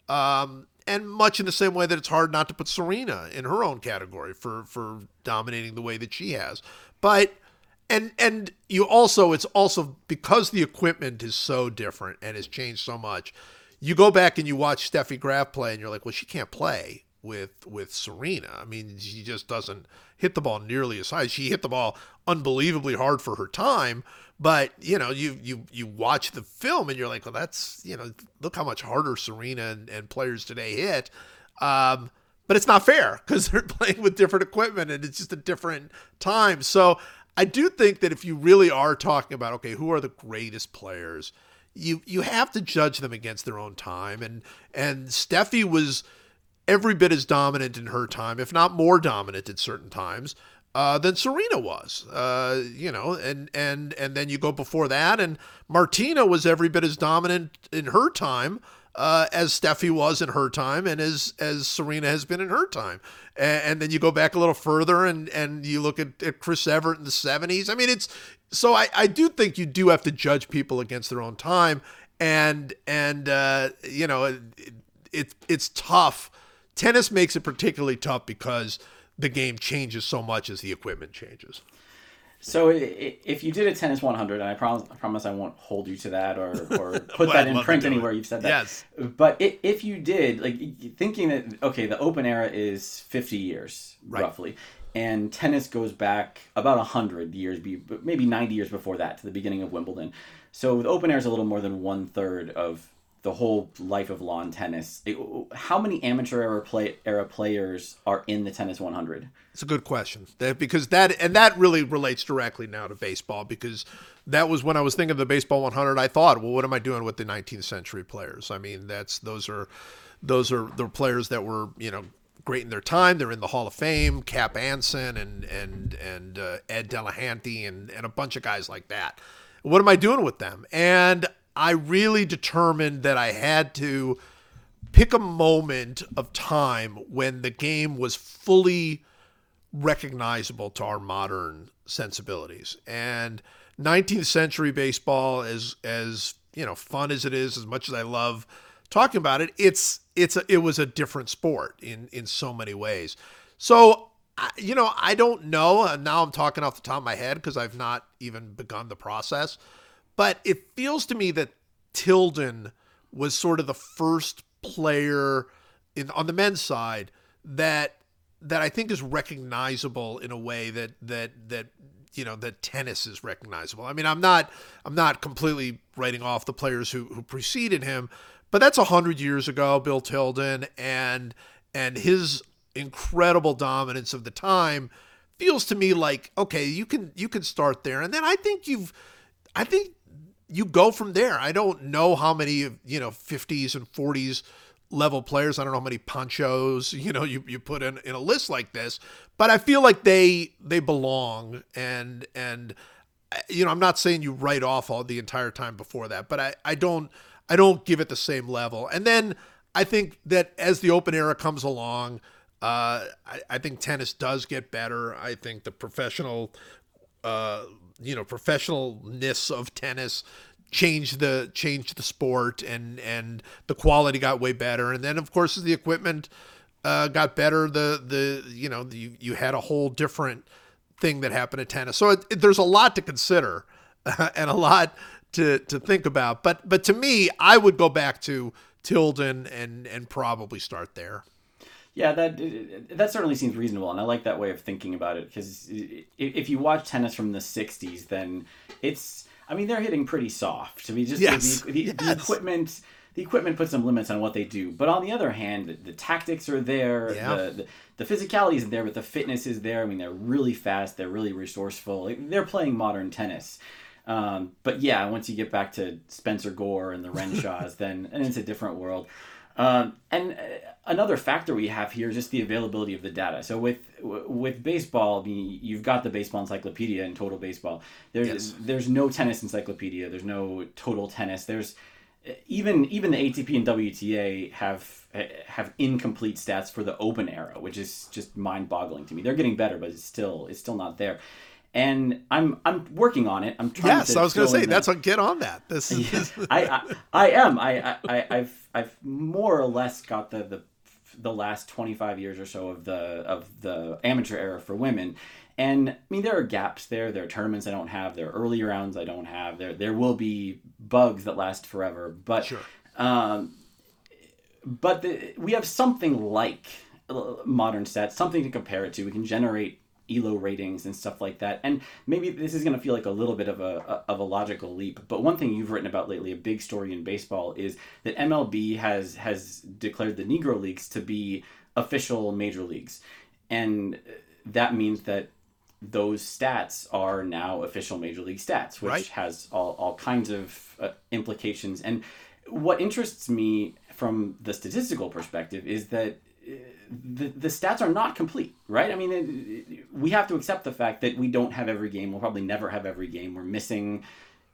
Um, and much in the same way that it's hard not to put Serena in her own category for for dominating the way that she has. But and and you also it's also because the equipment is so different and has changed so much. You go back and you watch Steffi Graf play, and you're like, well, she can't play with with Serena. I mean, she just doesn't hit the ball nearly as high. She hit the ball unbelievably hard for her time, but you know, you you you watch the film and you're like, well, that's you know, look how much harder Serena and, and players today hit. Um, but it's not fair because they're playing with different equipment and it's just a different time. So I do think that if you really are talking about okay, who are the greatest players, you you have to judge them against their own time. And and Steffi was every bit as dominant in her time, if not more dominant at certain times uh, than Serena was. Uh, you know, and and and then you go before that, and Martina was every bit as dominant in her time uh, as Steffi was in her time, and as as Serena has been in her time. And, and then you go back a little further, and and you look at, at Chris Evert in the '70s. I mean, it's so I I do think you do have to judge people against their own time, and and uh, you know it, it it's tough. Tennis makes it particularly tough because the game changes so much as the equipment changes. So if you did a tennis 100, and I promise, I promise I won't hold you to that or, or put well, that in print anywhere. It. You've said that. Yes. But if you did, like thinking that okay, the Open era is 50 years right. roughly, and tennis goes back about 100 years, maybe 90 years before that to the beginning of Wimbledon. So the Open era is a little more than one third of the whole life of lawn tennis. How many amateur era play era players are in the tennis 100? It's a good question. That, because that and that really relates directly now to baseball because that was when I was thinking of the baseball 100. I thought, well, what am I doing with the 19th century players? I mean, that's those are those are the players that were you know great in their time. They're in the Hall of Fame. Cap Anson and and and uh, Ed Delahanty and and a bunch of guys like that. What am I doing with them? And I really determined that I had to pick a moment of time when the game was fully recognizable to our modern sensibilities. And 19th century baseball, as as you know, fun as it is, as much as I love talking about it, it's it's a, it was a different sport in in so many ways. So you know, I don't know. Now I'm talking off the top of my head because I've not even begun the process. But it feels to me that Tilden was sort of the first player in on the men's side that that I think is recognizable in a way that that that you know that tennis is recognizable. I mean, I'm not I'm not completely writing off the players who who preceded him, but that's a hundred years ago, Bill Tilden, and and his incredible dominance of the time feels to me like okay, you can you can start there, and then I think you've I think you go from there. I don't know how many you know 50s and 40s level players. I don't know how many Panchos you know you, you put in in a list like this, but I feel like they they belong and and you know I'm not saying you write off all the entire time before that, but I I don't I don't give it the same level. And then I think that as the open era comes along, uh, I, I think tennis does get better. I think the professional uh, you know professionalness of tennis changed the changed the sport and and the quality got way better. And then of course the equipment uh, got better. The the you know the, you, you had a whole different thing that happened at tennis. So it, it, there's a lot to consider uh, and a lot to to think about. But but to me I would go back to Tilden and and probably start there yeah, that that certainly seems reasonable, and I like that way of thinking about it because if you watch tennis from the '60s, then it's I mean they're hitting pretty soft. I mean, just yes. the, the, yes. the equipment the equipment puts some limits on what they do. But on the other hand, the, the tactics are there, yeah. the, the, the physicality isn't there, but the fitness is there. I mean, they're really fast, they're really resourceful. They're playing modern tennis. Um, but yeah, once you get back to Spencer Gore and the Renshaws, then and it's a different world. Um, and uh, another factor we have here is just the availability of the data. So with with baseball, I mean, you've got the baseball encyclopedia and Total Baseball. There's yes. there's no tennis encyclopedia. There's no Total Tennis. There's even even the ATP and WTA have have incomplete stats for the Open era, which is just mind boggling to me. They're getting better, but it's still it's still not there and I'm I'm working on it. I'm trying. Yes, I was going to say that's a get on that. This is... I, I, I am I, I I've I've more or less got the the the last 25 years or so of the of the amateur era for women. And I mean, there are gaps there. There are tournaments I don't have. There are early rounds I don't have. There there will be bugs that last forever. But sure. um, but the, we have something like modern stats, something to compare it to. We can generate elo ratings and stuff like that. And maybe this is going to feel like a little bit of a, of a logical leap but one thing you've written about lately a big story in baseball is that mlb has has declared the negro leagues to be official major leagues. And that means that those stats are now official major league stats which right. has all, all kinds of uh, implications. And what interests me from the statistical perspective is that the, the stats are not complete, right? I mean, it, it, we have to accept the fact that we don't have every game. We'll probably never have every game. We're missing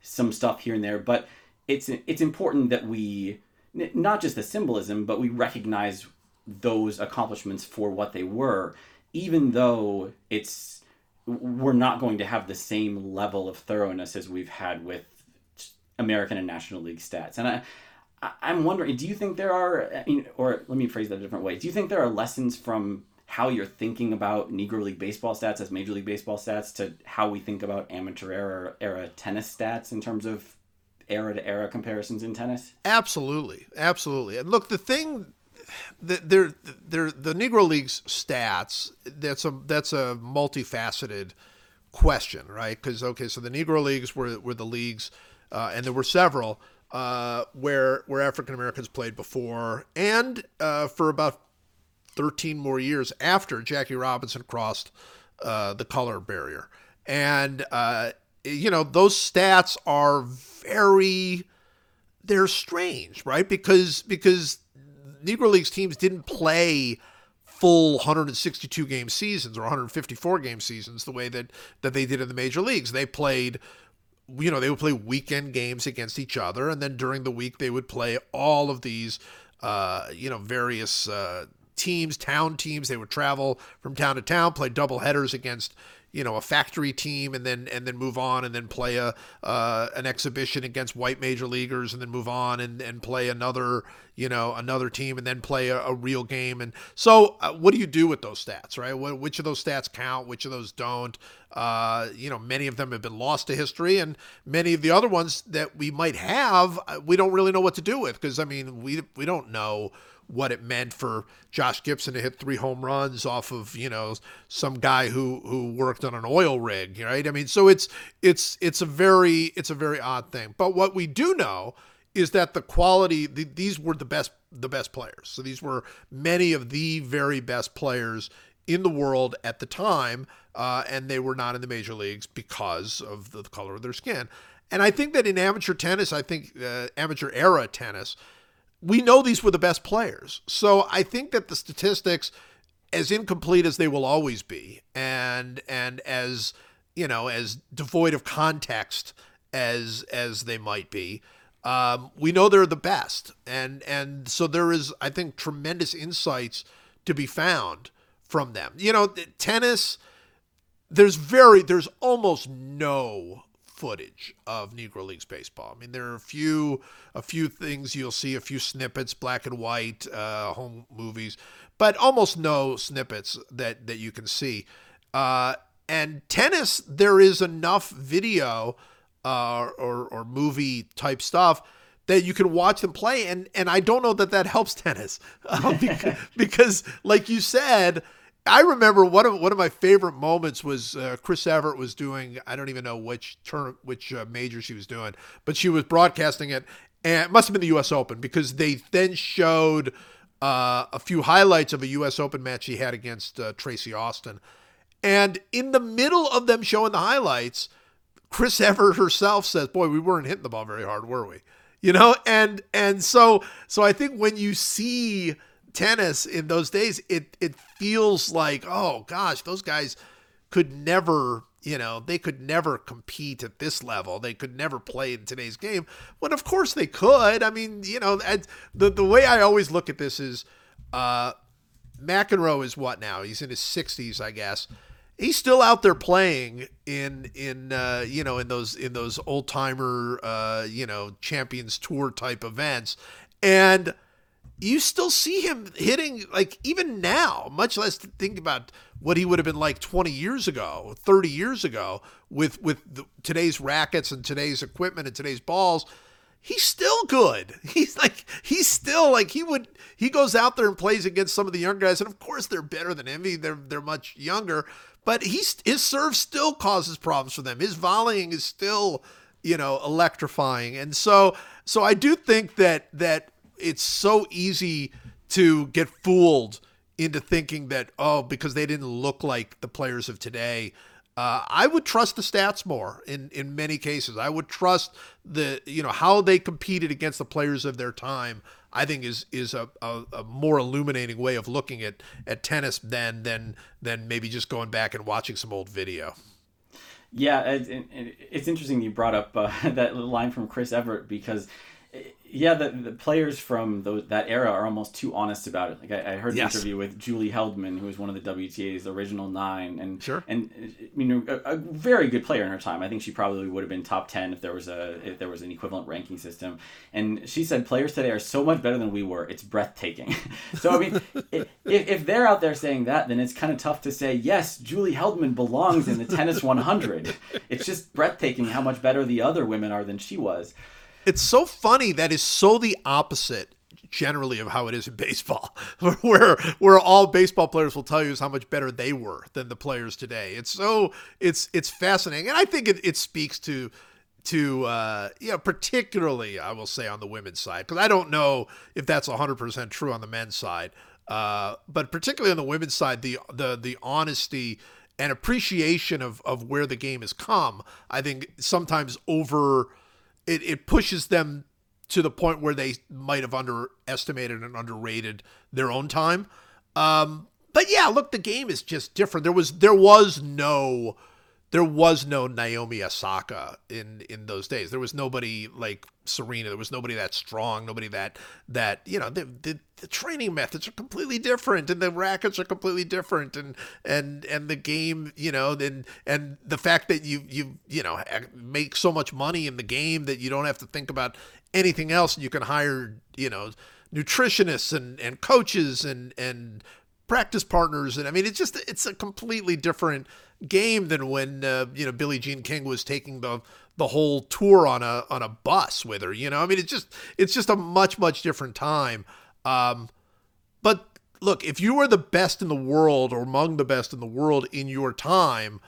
some stuff here and there, but it's it's important that we not just the symbolism, but we recognize those accomplishments for what they were, even though it's we're not going to have the same level of thoroughness as we've had with American and National League stats. And I I'm wondering, do you think there are, I mean, or let me phrase that a different way. Do you think there are lessons from how you're thinking about Negro League Baseball stats as Major League Baseball stats to how we think about amateur era, era tennis stats in terms of era to era comparisons in tennis? Absolutely. Absolutely. And look, the thing the, they're, they're, the Negro League's stats, that's a, that's a multifaceted question, right? Because, okay, so the Negro Leagues were, were the leagues, uh, and there were several uh, where where African Americans played before, and uh, for about 13 more years after Jackie Robinson crossed uh, the color barrier. And uh, you know those stats are very they're strange, right? Because because Negro Leagues teams didn't play full 162 game seasons or 154 game seasons the way that that they did in the major leagues. They played you know, they would play weekend games against each other, and then during the week they would play all of these, uh, you know, various uh, teams, town teams. They would travel from town to town, play double headers against you know a factory team and then and then move on and then play a uh, an exhibition against white major leaguers and then move on and, and play another you know another team and then play a, a real game. And so uh, what do you do with those stats right? What, which of those stats count? Which of those don't? Uh, you know many of them have been lost to history and many of the other ones that we might have uh, we don't really know what to do with because I mean we we don't know what it meant for Josh Gibson to hit three home runs off of you know some guy who who worked on an oil rig, right? I mean, so it's it's it's a very it's a very odd thing. But what we do know is that the quality the, these were the best the best players. So these were many of the very best players in the world at the time, uh, and they were not in the major leagues because of the color of their skin. And I think that in amateur tennis, I think uh, amateur era tennis we know these were the best players. So I think that the statistics, as incomplete as they will always be, and and as you know, as devoid of context as as they might be, um, we know they're the best, and and so there is, I think, tremendous insights to be found from them. You know, tennis. There's very, there's almost no footage of Negro Leagues baseball. I mean, there are a few a few things you'll see, a few snippets, black and white, uh, home movies, but almost no snippets that that you can see. Uh, and tennis, there is enough video uh, or or movie type stuff that you can watch them play, and and I don't know that that helps tennis because, because, like you said I remember one of one of my favorite moments was uh, Chris Evert was doing I don't even know which turn which uh, major she was doing, but she was broadcasting it, and it must have been the U.S. Open because they then showed uh, a few highlights of a U.S. Open match she had against uh, Tracy Austin, and in the middle of them showing the highlights, Chris Evert herself says, "Boy, we weren't hitting the ball very hard, were we?" You know, and and so so I think when you see tennis in those days, it it feels like, oh gosh, those guys could never, you know, they could never compete at this level. They could never play in today's game. But of course they could. I mean, you know, the the way I always look at this is, uh, McEnroe is what now? He's in his sixties, I guess. He's still out there playing in in uh, you know in those in those old timer uh, you know Champions Tour type events, and you still see him hitting like even now, much less think about what he would have been like 20 years ago, 30 years ago with with the, today's rackets and today's equipment and today's balls. He's still good. He's like he's still like he would he goes out there and plays against some of the young guys and of course they're better than him. They're they're much younger, but he's his serve still causes problems for them. His volleying is still, you know, electrifying. And so so I do think that that it's so easy to get fooled into thinking that oh because they didn't look like the players of today uh, I would trust the stats more in, in many cases. I would trust the you know how they competed against the players of their time. I think is is a, a, a, more illuminating way of looking at, at tennis than than than maybe just going back and watching some old video. Yeah, it's, it's interesting you brought up uh, that line from Chris Evert because yeah, the, the players from those, that era are almost too honest about it. Like I, I heard yes. an interview with Julie Heldman, who was one of the WTA's original nine, and sure, and you know, a, a, very good player in her time. I think she probably would have been top ten if there was a if there was an equivalent ranking system. And she said players today are so much better than we were. It's breathtaking. so I mean, if, if they're out there saying that, then it's kind of tough to say yes, Julie Heldman belongs in the tennis 100. it's just breathtaking how much better the other women are than she was. It's so funny that is so the opposite generally of how it is in baseball, where where all baseball players will tell you is how much better they were than the players today. It's so it's it's fascinating, and I think it, it speaks to to uh, you know particularly I will say on the women's side because I don't know if that's hundred percent true on the men's side, uh, but particularly on the women's side, the the the honesty and appreciation of of where the game has come, I think sometimes over it, it pushes them to the point where they might have underestimated and underrated their own time. Um, but yeah, look, the game is just different. There was there was no there was no Naomi Osaka in in those days. There was nobody like Serena. There was nobody that strong. Nobody that that you know the, the, the training methods are completely different, and the rackets are completely different, and and and the game, you know, and and the fact that you you you know make so much money in the game that you don't have to think about anything else, and you can hire you know nutritionists and and coaches and and practice partners, and I mean it's just it's a completely different game than when uh, you know Billie Jean King was taking the the whole tour on a on a bus with her. You know, I mean, it's just it's just a much much different time. Um, but look, if you were the best in the world or among the best in the world in your time,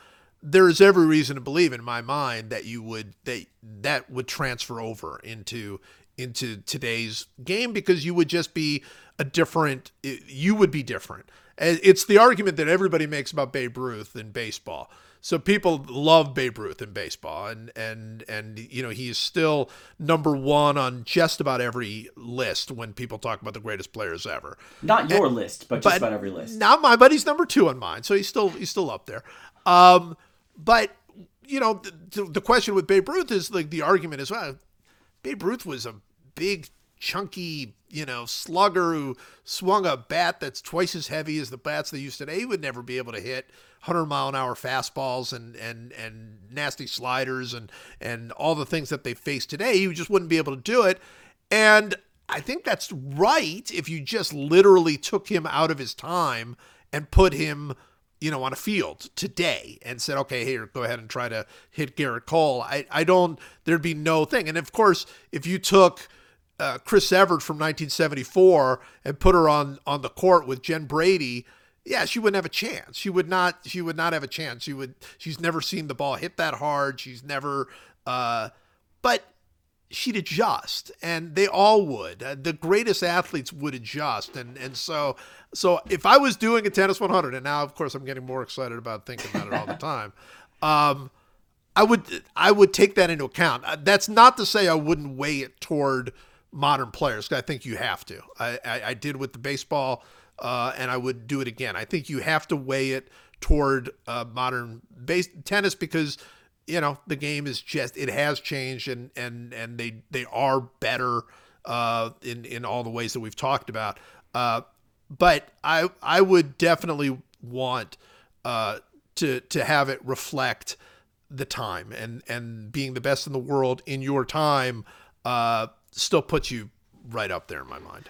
there is every reason to believe in my mind that you would that that would transfer over into into today's game because you would just be a different you would be different it's the argument that everybody makes about Babe Ruth in baseball. So people love Babe Ruth in baseball, and and and you know he's still number one on just about every list when people talk about the greatest players ever. Not your and, list, but just about every list. Not mine, but he's number two on mine, so he's still he's still up there. Um, but you know the, the question with Babe Ruth is like the argument is well, Babe Ruth was a big chunky, you know, slugger who swung a bat that's twice as heavy as the bats they use today, would never be able to hit 100 mile an hour fastballs and and and nasty sliders and and all the things that they face today. He just wouldn't be able to do it. And I think that's right if you just literally took him out of his time and put him you know, on a field today and said, okay, here, go ahead and try to hit Gerrit Cole. I, I don't, there'd be no thing. And of course, if you took, uh, Chris Evert from 1974 and put her on on the court with Jen Brady, yeah, she wouldn't have a chance. She would not. She would not have a chance. She would. She's never seen the ball hit that hard. She's never. Uh, but she'd adjust, and they all would. Uh, the greatest athletes would adjust, and and so so if I was doing a tennis 100, and now of course I'm getting more excited about thinking about it all the time. Um, I would I would take that into account. Uh, that's not to say I wouldn't weigh it toward modern players. I think you have to. I, I, I did with the baseball, uh, and I would do it again. I think you have to weigh it toward uh, modern base tennis because you know the game is just it has changed and and and they they are better uh, in in all the ways that we've talked about. Uh, but I I would definitely want uh, to to have it reflect the time and and being the best in the world in your time uh, still puts you right up there in my mind.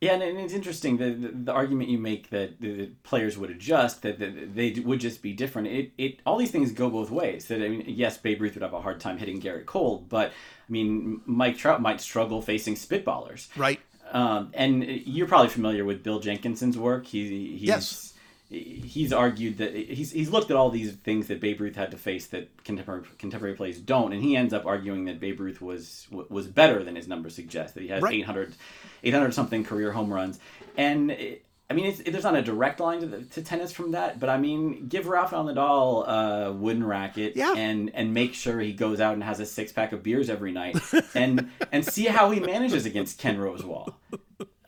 Yeah, and it's interesting the, the, the argument you make that the players would adjust, that, that they would just be different. It, it all these things go both ways. That I mean, yes, Babe Ruth would have a hard time hitting Gerrit Cole, but I mean, Mike Trout might struggle facing spitballers. Right. Um, and you're probably familiar with Bill Jenkinson's work. He, he's, yes he's argued that he's he's looked at all these things that Babe Ruth had to face that contemporary contemporary players don't, and he ends up arguing that Babe Ruth was was better than his numbers suggest. That he has right. 800, 800 something career home runs, and. It, I mean, it, there's not a direct line to, the, to, tennis from that, but I mean, give Rafael Nadal a wooden racket yeah. and and make sure he goes out and has a six pack of beers every night, and and see how he manages against Ken Rosewall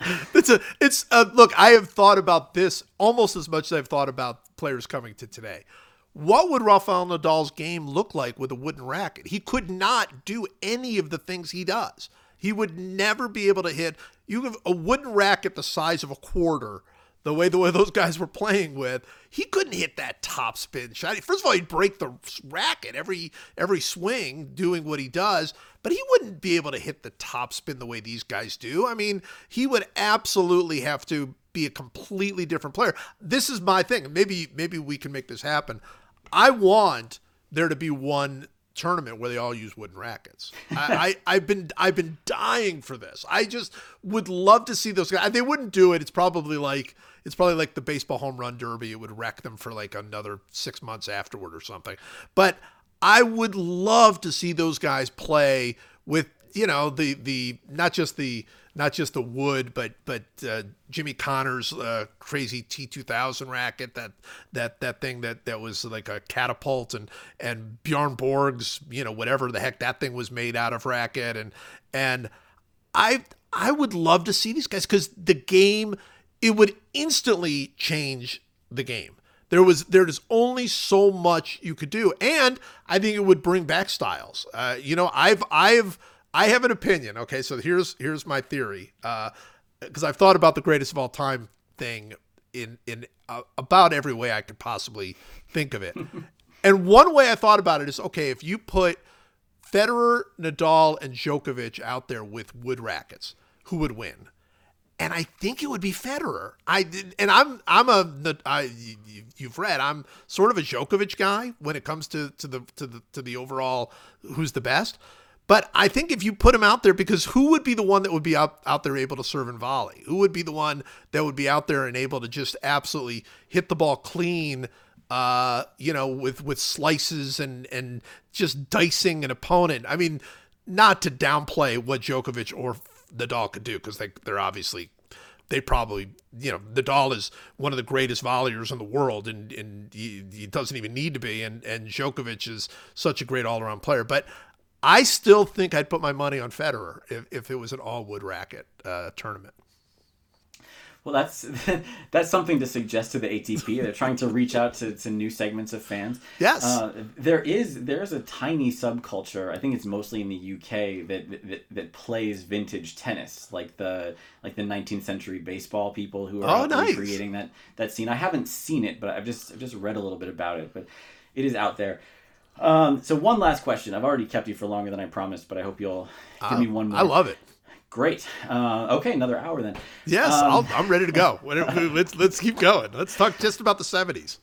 it's a it's a, look i have thought about this almost as much as i've thought about players coming to today. What would rafael nadal's game look like with a wooden racket? He could not do any of the things he does. He would never be able to hit. You have a wooden racket the size of a quarter the way the way those guys were playing with, he couldn't hit that top spin shot. First of all, he'd break the racket every every swing doing what he does, but he wouldn't be able to hit the top spin the way these guys do. I mean, he would absolutely have to be a completely different player. This is my thing. Maybe maybe we can make this happen. I want there to be one tournament where they all use wooden rackets. I, I have been I've been dying for this. I just would love to see those guys. They wouldn't do it. It's probably like it's probably like the baseball home run derby. It would wreck them for like another six months afterward or something. But I would love to see those guys play with you know the the not just the not just the wood, but but uh, Jimmy Connors' uh, crazy T two thousand racket that that that thing that that was like a catapult and and Bjorn Borg's you know whatever the heck that thing was made out of racket and and I I would love to see these guys because the game it would instantly change the game There was there's only so much you could do, and I think it would bring back styles. Uh, you know, I've I've I have an opinion. Okay, so here's here's my theory. Because uh, I've thought about the greatest of all time thing in in uh, about every way I could possibly think of it. and one way I thought about it is okay, if you put Federer, Nadal, and Djokovic out there with wood rackets, who would win? And I think it would be Federer. I and I'm I'm a I, you've read I'm sort of a Djokovic guy when it comes to to the to the to the overall who's the best. But I think if you put him out there, because who would be the one that would be out, out there able to serve and volley? Who would be the one that would be out there and able to just absolutely hit the ball clean uh, you know, with with slices and and just dicing an opponent. I mean, not to downplay what Djokovic or Nadal could do because they they're obviously they probably you know Nadal is one of the greatest volleyers in the world and and he, he doesn't even need to be and and Djokovic is such a great all around player, but. I still think I'd put my money on Federer if, if it was an all wood racket uh, tournament. Well, that's that's something to suggest to the ATP. They're trying to reach out to, to new segments of fans. Yes, uh, there is there's a tiny subculture. I think it's mostly in the UK that, that that plays vintage tennis, like the like the 19th century baseball people who are oh, nice. creating that that scene. I haven't seen it, but I've just I've just read a little bit about it. But it is out there. Um, so one last question. I've already kept you for longer than I promised, but I hope you'll give uh, me one more. I love it. Great. Uh, okay, another hour then. Yes, um, i am ready to go. let's let's keep going. Let's talk just about the '70s.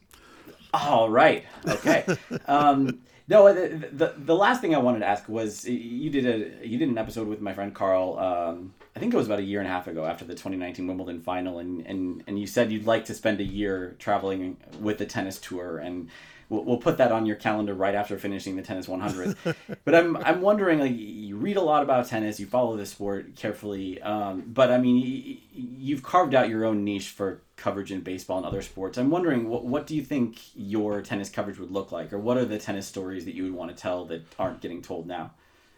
All right. Okay. um, no, the, the, the last thing I wanted to ask was you did a you did an episode with my friend Carl. Um, I think it was about a year and a half ago after the 2019 Wimbledon final, and, and and you said you'd like to spend a year traveling with the tennis tour and we'll, we'll put that on your calendar right after finishing the tennis 100. but I'm I'm wondering like you read a lot about tennis, you follow the sport carefully, um, but I mean you've carved out your own niche for coverage in baseball and other sports. I'm wondering what what do you think your tennis coverage would look like, or what are the tennis stories that you would want to tell that aren't getting told now?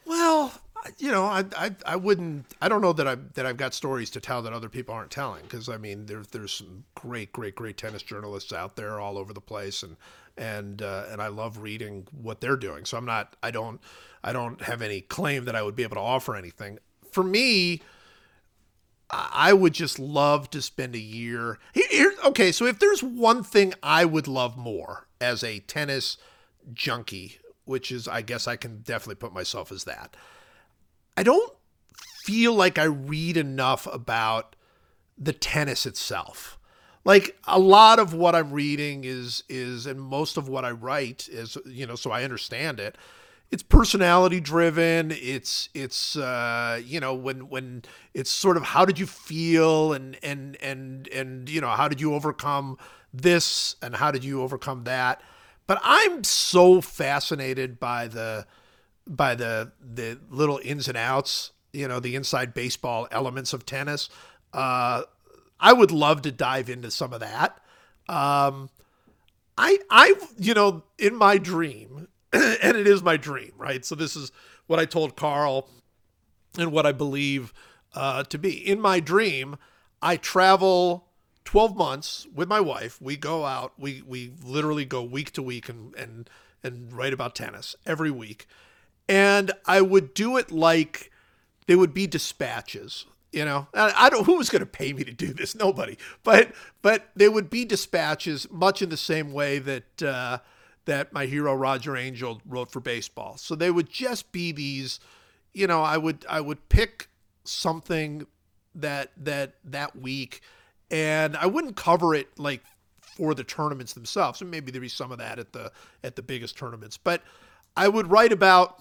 Well, you know, I, I, I wouldn't, I don't know that I that I've got stories to tell that other people aren't telling because I mean, there's there's some great, great, great tennis journalists out there all over the place, and and uh, and I love reading what they're doing. So I'm not, I don't, I don't have any claim that I would be able to offer anything. For me, I would just love to spend a year here. Okay, so if there's one thing I would love more as a tennis junkie, which is, I guess I can definitely put myself as that. I don't feel like I read enough about the tennis itself like a lot of what I'm reading is is and most of what I write is you know so I understand it. It's personality driven. It's it's uh, you know when when it's sort of how did you feel and and and and you know how did you overcome this and how did you overcome that. But I'm so fascinated by the by the the little ins and outs, you know, the inside baseball elements of tennis. Uh, I would love to dive into some of that. Um, I, I, you know, in my dream, and it is my dream, right? So this is what I told Carl and what I believe uh, to be. In my dream, I travel 12 months with my wife. We go out, we, we literally go week to week and, and, and write about tennis every week. And I would do it like they would be dispatches. You know, I don't who was going to pay me to do this? Nobody. But but they would be dispatches, much in the same way that uh, that my hero Roger Angell wrote for baseball. So they would just be these. You know, I would I would pick something that that that week, and I wouldn't cover it like for the tournaments themselves. And maybe there'd be some of that at the at the biggest tournaments, but I would write about,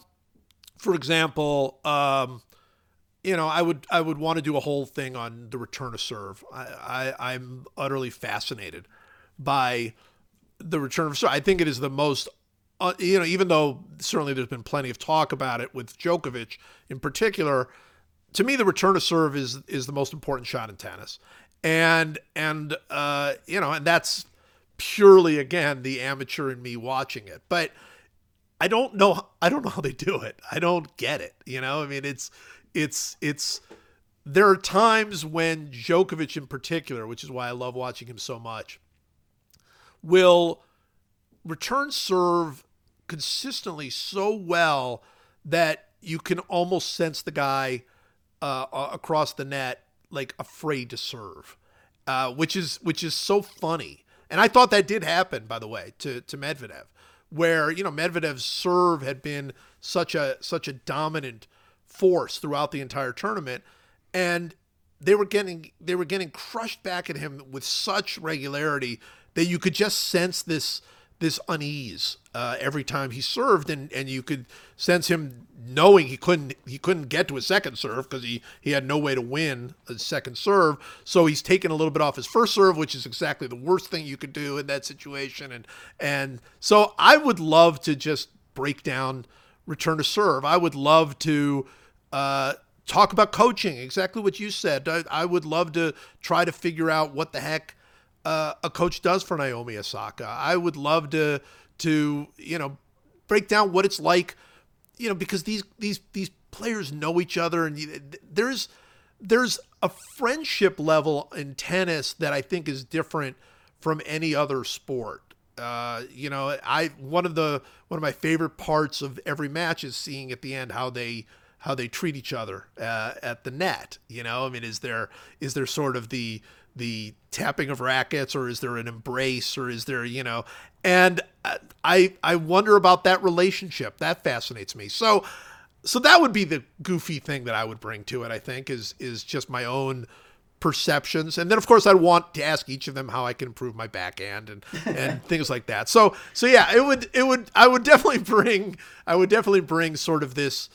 for example. Um, you know, I would I would want to do a whole thing on the return of serve. I, I am utterly fascinated by the return of serve. I think it is the most, uh, you know, even though certainly there's been plenty of talk about it with Djokovic in particular. To me, the return of serve is is the most important shot in tennis, and and uh, you know, and that's purely again the amateur in me watching it, but. I don't know. I don't know how they do it. I don't get it. You know, I mean, it's it's it's there are times when Djokovic in particular, which is why I love watching him so much, will return serve consistently so well that you can almost sense the guy uh, across the net like afraid to serve, uh, which is which is so funny. And I thought that did happen, by the way, to to Medvedev, where you know Medvedev's serve had been such a such a dominant force throughout the entire tournament, and they were getting they were getting crushed back at him with such regularity that you could just sense this this unease uh, every time he served, and, and you could sense him knowing he couldn't he couldn't get to a second serve because he he had no way to win a second serve. So he's taken a little bit off his first serve, which is exactly the worst thing you could do in that situation. And and so I would love to just break down return to serve. I would love to. Uh, talk about coaching exactly what you said I, I would love to try to figure out what the heck uh, a coach does for Naomi Osaka. I would love to to you know break down what it's like, you know, because these these these players know each other, and you, there's there's a friendship level in tennis that I think is different from any other sport. Uh, you know, I one of the one of my favorite parts of every match is seeing at the end how they how they treat each other uh, at the net. You know, I mean, is there is there sort of the the tapping of rackets or is there an embrace or is there you know and i i wonder about that relationship. That fascinates me. So so that would be the goofy thing that i would bring to it i think is is just my own perceptions. And then of course i'd want to ask each of them how i can improve my backhand and and things like that. So so yeah it would it would i would definitely bring i would definitely bring sort of this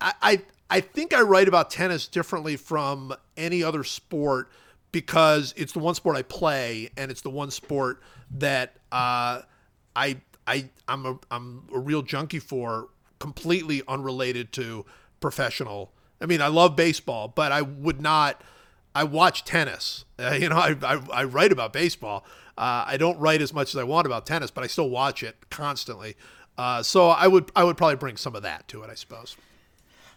i i, I think i write about tennis differently from any other sport because it's the one sport I play and it's the one sport that uh, I I I'm a I'm a real junkie for, completely unrelated to professional. I mean, I love baseball, but I would not. I watch tennis. Uh, you know, I, I, I write about baseball. Uh, I don't write as much as I want about tennis, but I still watch it constantly. Uh, so I would I would probably bring some of that to it, I suppose.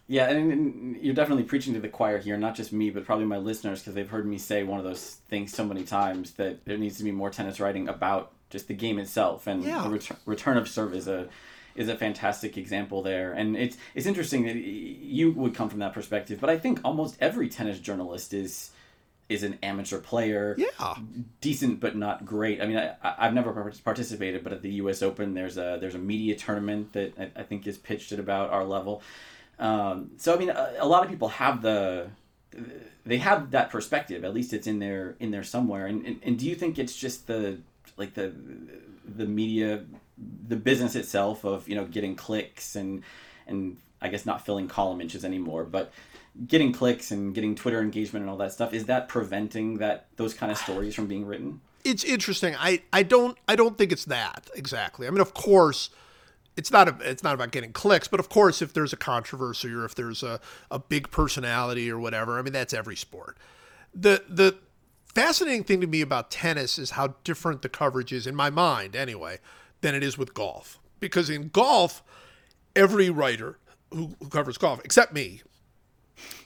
Yeah, and, and, you're definitely preaching to the choir here, not just me, but probably my listeners, because they've heard me say one of those things so many times that there needs to be more tennis writing about just the game itself, and yeah. the ret- return of serve is a is a fantastic example there. And it's it's interesting that you would come from that perspective, but I think almost every tennis journalist is is an amateur player. Yeah, decent but not great. I mean, I, I've never participated, but at the U.S. Open, there's a there's a media tournament that I, I think is pitched at about our level um, so I mean, a, a, lot of people have the they have that perspective. At least it's in there in there somewhere. And, and, and do you think it's just the like the the media, the business itself of you know getting clicks and and I guess not filling column inches anymore, but getting clicks and getting Twitter engagement and all that stuff is that preventing that those kind of stories from being written? It's interesting. I I don't I don't think it's that exactly. I mean, of course it's not a, it's not about getting clicks, but of course, if there's a controversy or if there's a, a big personality or whatever, I mean that's every sport. The the fascinating thing to me about tennis is how different the coverage is in my mind, anyway, than it is with golf. Because in golf, every writer who, who covers golf, except me,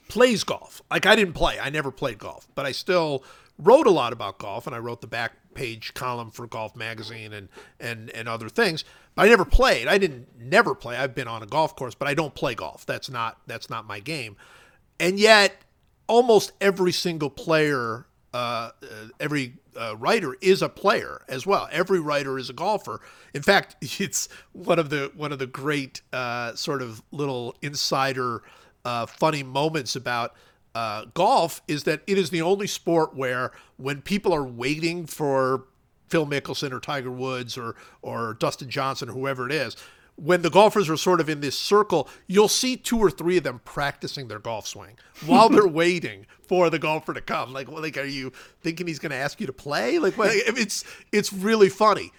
plays golf. Like I didn't play, I never played golf, but I still wrote a lot about golf, and I wrote the back page column for Golf Magazine and and and other things. But I never played. I didn't never play. I've been on a golf course, but I don't play golf. That's not that's not my game. And yet, almost every single player, uh, every uh, writer is a player as well. Every writer is a golfer. In fact, it's one of the one of the great uh, sort of little insider uh, funny moments about uh, golf is that it is the only sport where when people are waiting for Phil Mickelson or Tiger Woods or or Dustin Johnson or whoever it is, when the golfers are sort of in this circle, you'll see two or three of them practicing their golf swing while they're waiting for the golfer to come. Like, well, like, are you thinking he's going to ask you to play? Like, well, it's it's really funny.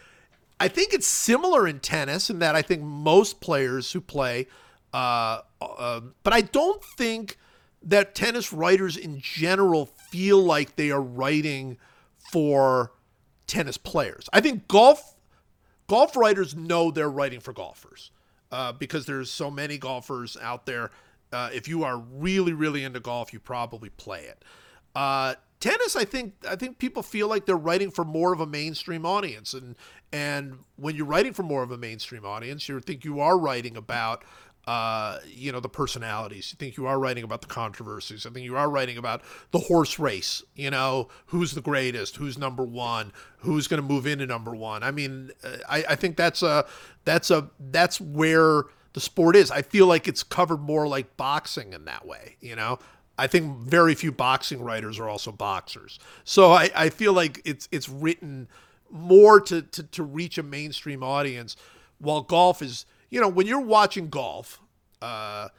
I think it's similar in tennis in that I think most players who play, uh, uh, but I don't think that tennis writers in general feel like they are writing for tennis players. I think golf golf writers know they're writing for golfers uh, because there's so many golfers out there. Uh, if you are really really into golf, you probably play it. Uh, tennis, I think I think people feel like they're writing for more of a mainstream audience, and and when you're writing for more of a mainstream audience, you think you are writing about uh, you know, the personalities. You think you are writing about the controversies. I think you are writing about the horse race. You know, who's the greatest? Who's number one? Who's going to move into number one? I mean, uh, I, I think that's a that's a that's where the sport is. I feel like it's covered more like boxing in that way. You know, I think very few boxing writers are also boxers. So I, I feel like it's it's written more to, to to reach a mainstream audience, while golf is you know, when you're watching golf, uh,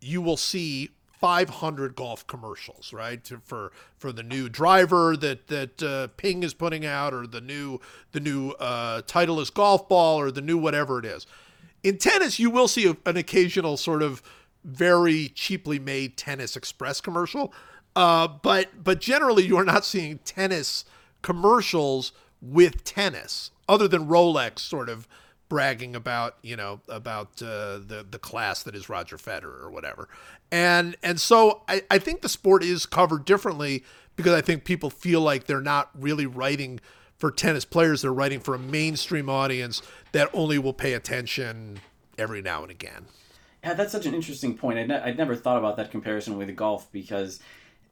you will see 500 golf commercials, right? To, for for the new driver that that uh, Ping is putting out, or the new the new uh, Titleist golf ball, or the new whatever it is. In tennis, you will see a, an occasional sort of very cheaply made tennis express commercial, uh, but but generally you are not seeing tennis commercials with tennis, other than Rolex sort of bragging about you know about uh, the the class that is Roger Federer or whatever, and and so I, I think the sport is covered differently because I think people feel like they're not really writing for tennis players; they're writing for a mainstream audience that only will pay attention every now and again. Yeah, that's such an interesting point. I'd, ne- I'd never thought about that comparison with golf because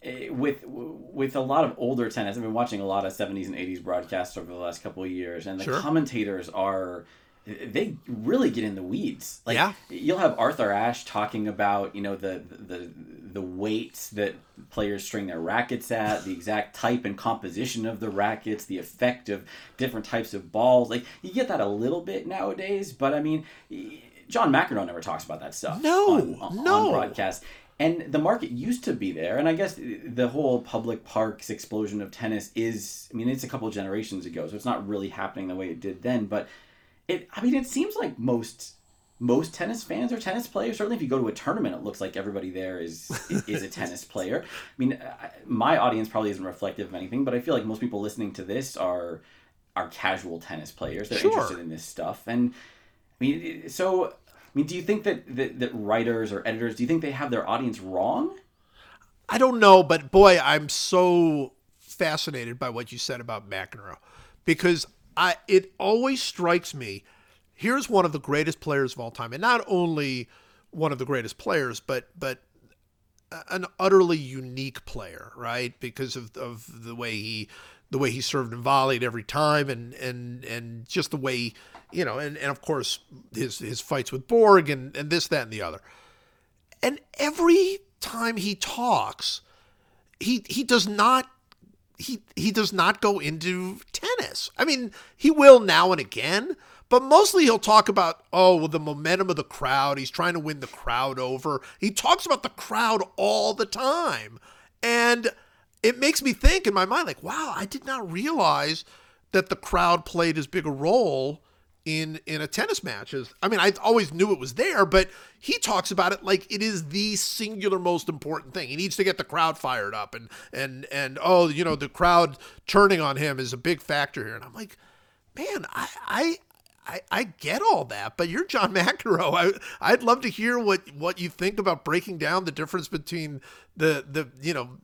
eh, with with a lot of older tennis, I've been watching a lot of 70s and 80s broadcasts over the last couple of years, and the sure. commentators are they really get in the weeds. Like yeah. you'll have Arthur Ashe talking about, you know, the the the weights that players string their rackets at, the exact type and composition of the rackets, the effect of different types of balls. Like you get that a little bit nowadays, but I mean, John McEnroe never talks about that stuff. No, on, on, no. on broadcast. And the market used to be there, and I guess the whole public parks explosion of tennis is, I mean, it's a couple generations ago, so it's not really happening the way it did then, but it I mean it seems like most most tennis fans are tennis players. Certainly, if you go to a tournament, it looks like everybody there is is a tennis player. I mean, my audience probably isn't reflective of anything, but I feel like most people listening to this are are casual tennis players. They're sure. interested in this stuff, and I mean, so I mean, do you think that, that that writers or editors do you think they have their audience wrong? I don't know, but boy, I'm so fascinated by what you said about McEnroe because I it always strikes me. Here's one of the greatest players of all time, and not only one of the greatest players, but but an utterly unique player, right? Because of of the way he the way he served and volleyed every time, and and and just the way you know, and and of course his his fights with Borg and and this that and the other. And every time he talks, he he does not he he does not go into tennis. I mean, he will now and again, but mostly he'll talk about oh, well, the momentum of the crowd. He's trying to win the crowd over. He talks about the crowd all the time, and it makes me think in my mind like, wow, I did not realize that the crowd played as big a role in in a tennis match. Is i mean, I always knew it was there, but he talks about it like it is the singular most important thing. He needs to get the crowd fired up, and and and oh, you know, the crowd turning on him is a big factor here. And I'm like, man, I I. I, I get all that, but you're John McEnroe. I I'd love to hear what, what you think about breaking down the difference between the the you know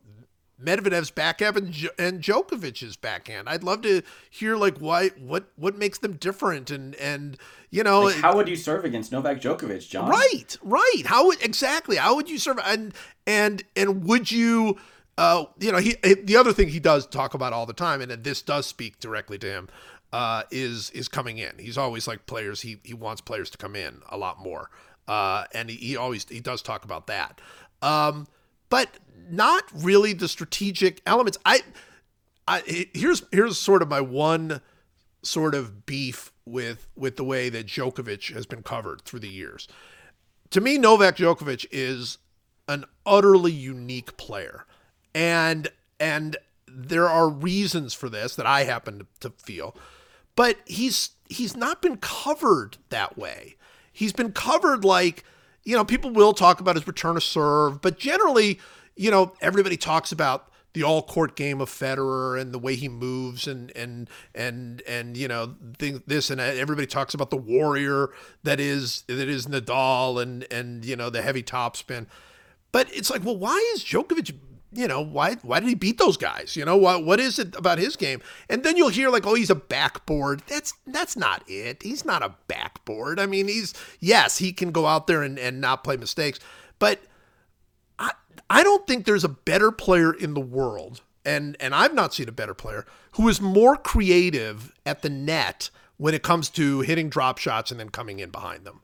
Medvedev's backhand and, and Djokovic's backhand. I'd love to hear like why what what makes them different and and you know like how would you serve against Novak Djokovic, John? Right, right. How would exactly? How would you serve and and and would you? Uh, you know, he the other thing he does talk about all the time, and this does speak directly to him, uh, is is coming in. He's always like players. He he wants players to come in a lot more, uh, and he, he always he does talk about that. Um, but not really the strategic elements. I, I here's here's sort of my one sort of beef with with the way that Djokovic has been covered through the years. To me, Novak Djokovic is an utterly unique player, and and there are reasons for this that I happen to feel, but he's he's not been covered that way. He's been covered like you know, people will talk about his return to serve, but generally, you know, everybody talks about the all court game of Federer and the way he moves and and and and you know this and everybody talks about the warrior that is that is Nadal and and you know the heavy topspin. But it's like, well, why is Djokovic you know, why why did he beat those guys? You know, what what is it about his game? And then you'll hear like, oh, he's a backboard. That's that's not it. He's not a backboard. I mean, he's yes, he can go out there and, and not play mistakes, but I I don't think there's a better player in the world, and and I've not seen a better player who is more creative at the net when it comes to hitting drop shots and then coming in behind them.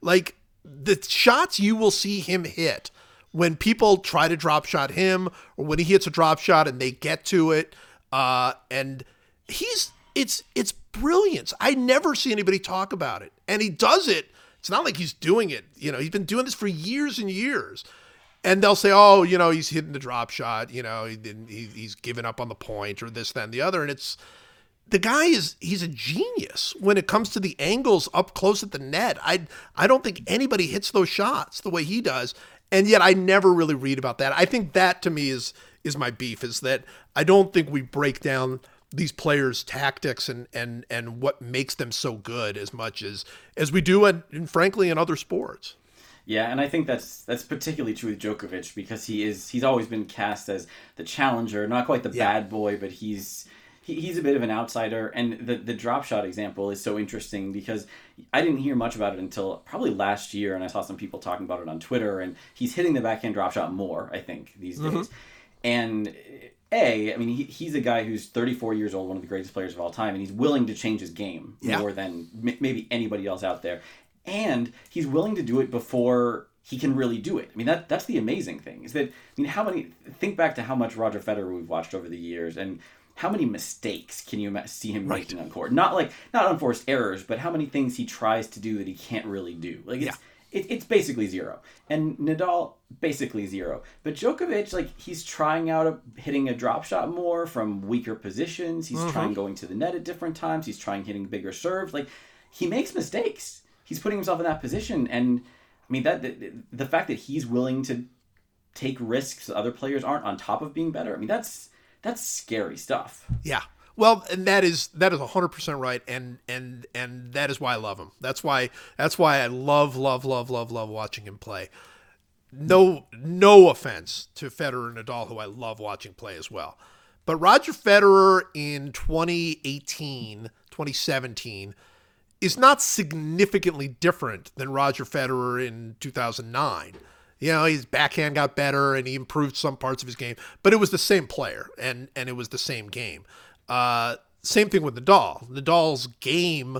Like the shots you will see him hit when people try to drop shot him or when he hits a drop shot and they get to it uh, and he's it's it's brilliance. I never see anybody talk about it. And he does it. It's not like he's doing it. You know he's been doing this for years and years. And they'll say oh you know he's hitting the drop shot. You know he he, he's given up on the point or this and the other. And it's the guy is he's a genius when it comes to the angles up close at the net. I I don't think anybody hits those shots the way he does and yet I never really read about that. I think that to me is is my beef is that I don't think we break down these players' tactics and and and what makes them so good as much as as we do and, and frankly in other sports. Yeah, and I think that's that's particularly true with Djokovic because he is he's always been cast as the challenger, not quite the yeah. bad boy, but he's he, he's a bit of an outsider. And the the drop shot example is so interesting because I didn't hear much about it until probably last year, and I saw some people talking about it on Twitter. And he's hitting the backhand drop shot more, I think, these mm-hmm. days. And a, I mean, he, he's a guy who's 34 years old, one of the greatest players of all time, and he's willing to change his game yeah. more than m- maybe anybody else out there. And he's willing to do it before he can really do it. I mean, that that's the amazing thing is that I mean, how many think back to how much Roger Federer we've watched over the years, and how many mistakes can you see him right. making on court? Not like not unforced errors, but how many things he tries to do that he can't really do. Like it's yeah. it, it's basically zero. And Nadal basically zero. But Djokovic, like he's trying out a, hitting a drop shot more from weaker positions. He's mm-hmm. trying going to the net at different times. He's trying hitting bigger serves. Like he makes mistakes. He's putting himself in that position, and I mean that the, the fact that he's willing to take risks other players aren't on top of being better. I mean that's that's scary stuff. Yeah. Well, and that is that is hundred percent right, and and and that is why I love him. That's why that's why I love love love love love watching him play. No no offense to Federer and Nadal, who I love watching play as well, but Roger Federer in 2018, 2017 is not significantly different than Roger Federer in 2009. You know, his backhand got better and he improved some parts of his game, but it was the same player and and it was the same game. Uh, same thing with Nadal. Nadal's game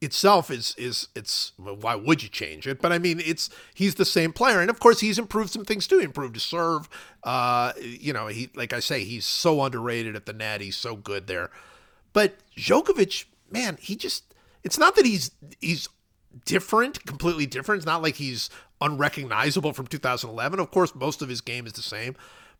itself is is it's well, why would you change it? But I mean, it's he's the same player, and of course he's improved some things too. He improved his serve. Uh, you know, he like I say, he's so underrated at the net. He's so good there. But Djokovic, man, he just it's not that he's he's different, completely different. It's not like he's unrecognizable from 2011. Of course, most of his game is the same,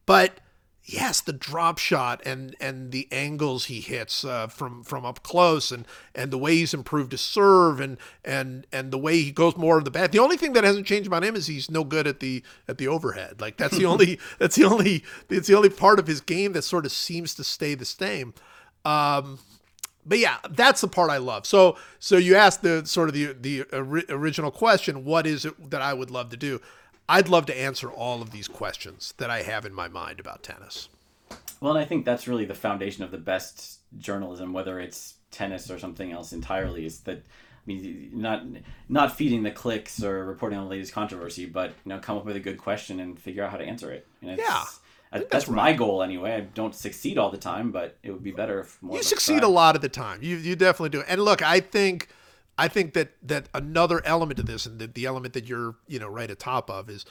but yes, the drop shot and and the angles he hits uh, from from up close, and and the way he's improved his serve, and and and the way he goes more of the bat. The only thing that hasn't changed about him is he's no good at the at the overhead. Like that's the only that's the only it's the only part of his game that sort of seems to stay the same. Um, but yeah, that's the part I love. So so you asked the sort of the the original question, what is it that I would love to do? I'd love to answer all of these questions that I have in my mind about tennis. Well, and I think that's really the foundation of the best journalism, whether it's tennis or something else entirely, is that I mean, not not feeding the clicks or reporting on the latest controversy, but you know, come up with a good question and figure out how to answer it. yeah, that's, that's right. my goal anyway. I don't succeed all the time, but it would be better if more. You succeed a lot of the time. You you definitely do. And look, I think I think that that another element of this, and the, the element that you're you know right at top of is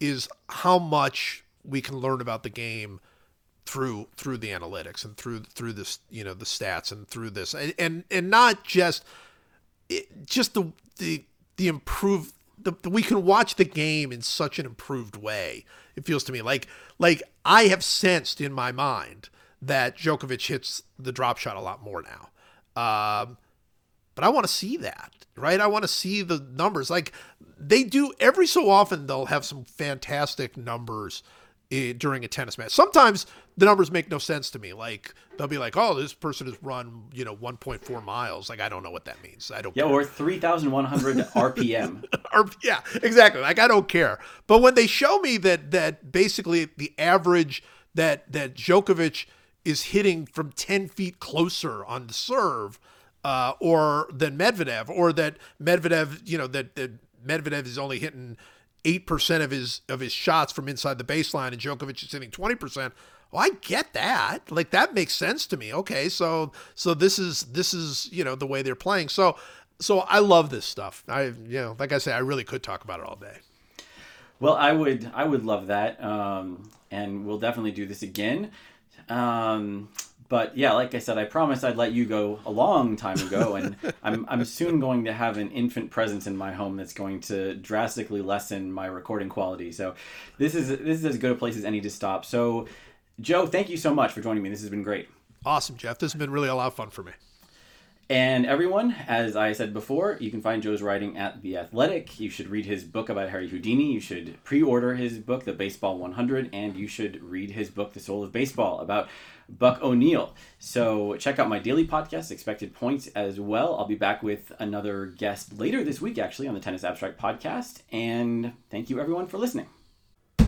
is how much we can learn about the game through through the analytics and through through this you know the stats and through this and and, and not just it, just the the the improved the, we can watch the game in such an improved way. It feels to me like like I have sensed in my mind that Djokovic hits the drop shot a lot more now. Um, but I want to see that, right? I want to see the numbers. Like they do every so often, they'll have some fantastic numbers during a tennis match. Sometimes the numbers make no sense to me. Like they'll be like, "Oh, this person has run, you know, 1.4 miles." Like I don't know what that means. I don't. Yeah, care. or 3,100 RPM. Or, yeah, exactly. Like I don't care. But when they show me that that basically the average that that Djokovic is hitting from 10 feet closer on the serve uh, or than Medvedev, or that Medvedev, you know, that, that Medvedev is only hitting eight percent of his of his shots from inside the baseline, and Djokovic is hitting twenty percent. Well, I get that. Like that makes sense to me. Okay, so so this is this is you know the way they're playing. So so I love this stuff. I you know like I say, I really could talk about it all day. Well, I would I would love that, um, and we'll definitely do this again. Um, but yeah, like I said, I promised I'd let you go a long time ago, and I'm I'm soon going to have an infant presence in my home that's going to drastically lessen my recording quality. So this is this is as good a place as any to stop. So Joe, thank you so much for joining me. This has been great. Awesome, Jeff. This has been really a lot of fun for me. And everyone, as I said before, you can find Joe's writing at The Athletic. You should read his book about Harry Houdini. You should pre order his book, The Baseball 100, and you should read his book, The Soul of Baseball, about Buck O'Neil. So check out my daily podcast, Expected Points, as well. I'll be back with another guest later this week, actually, on the Tennis Abstract podcast. And thank you, everyone, for listening.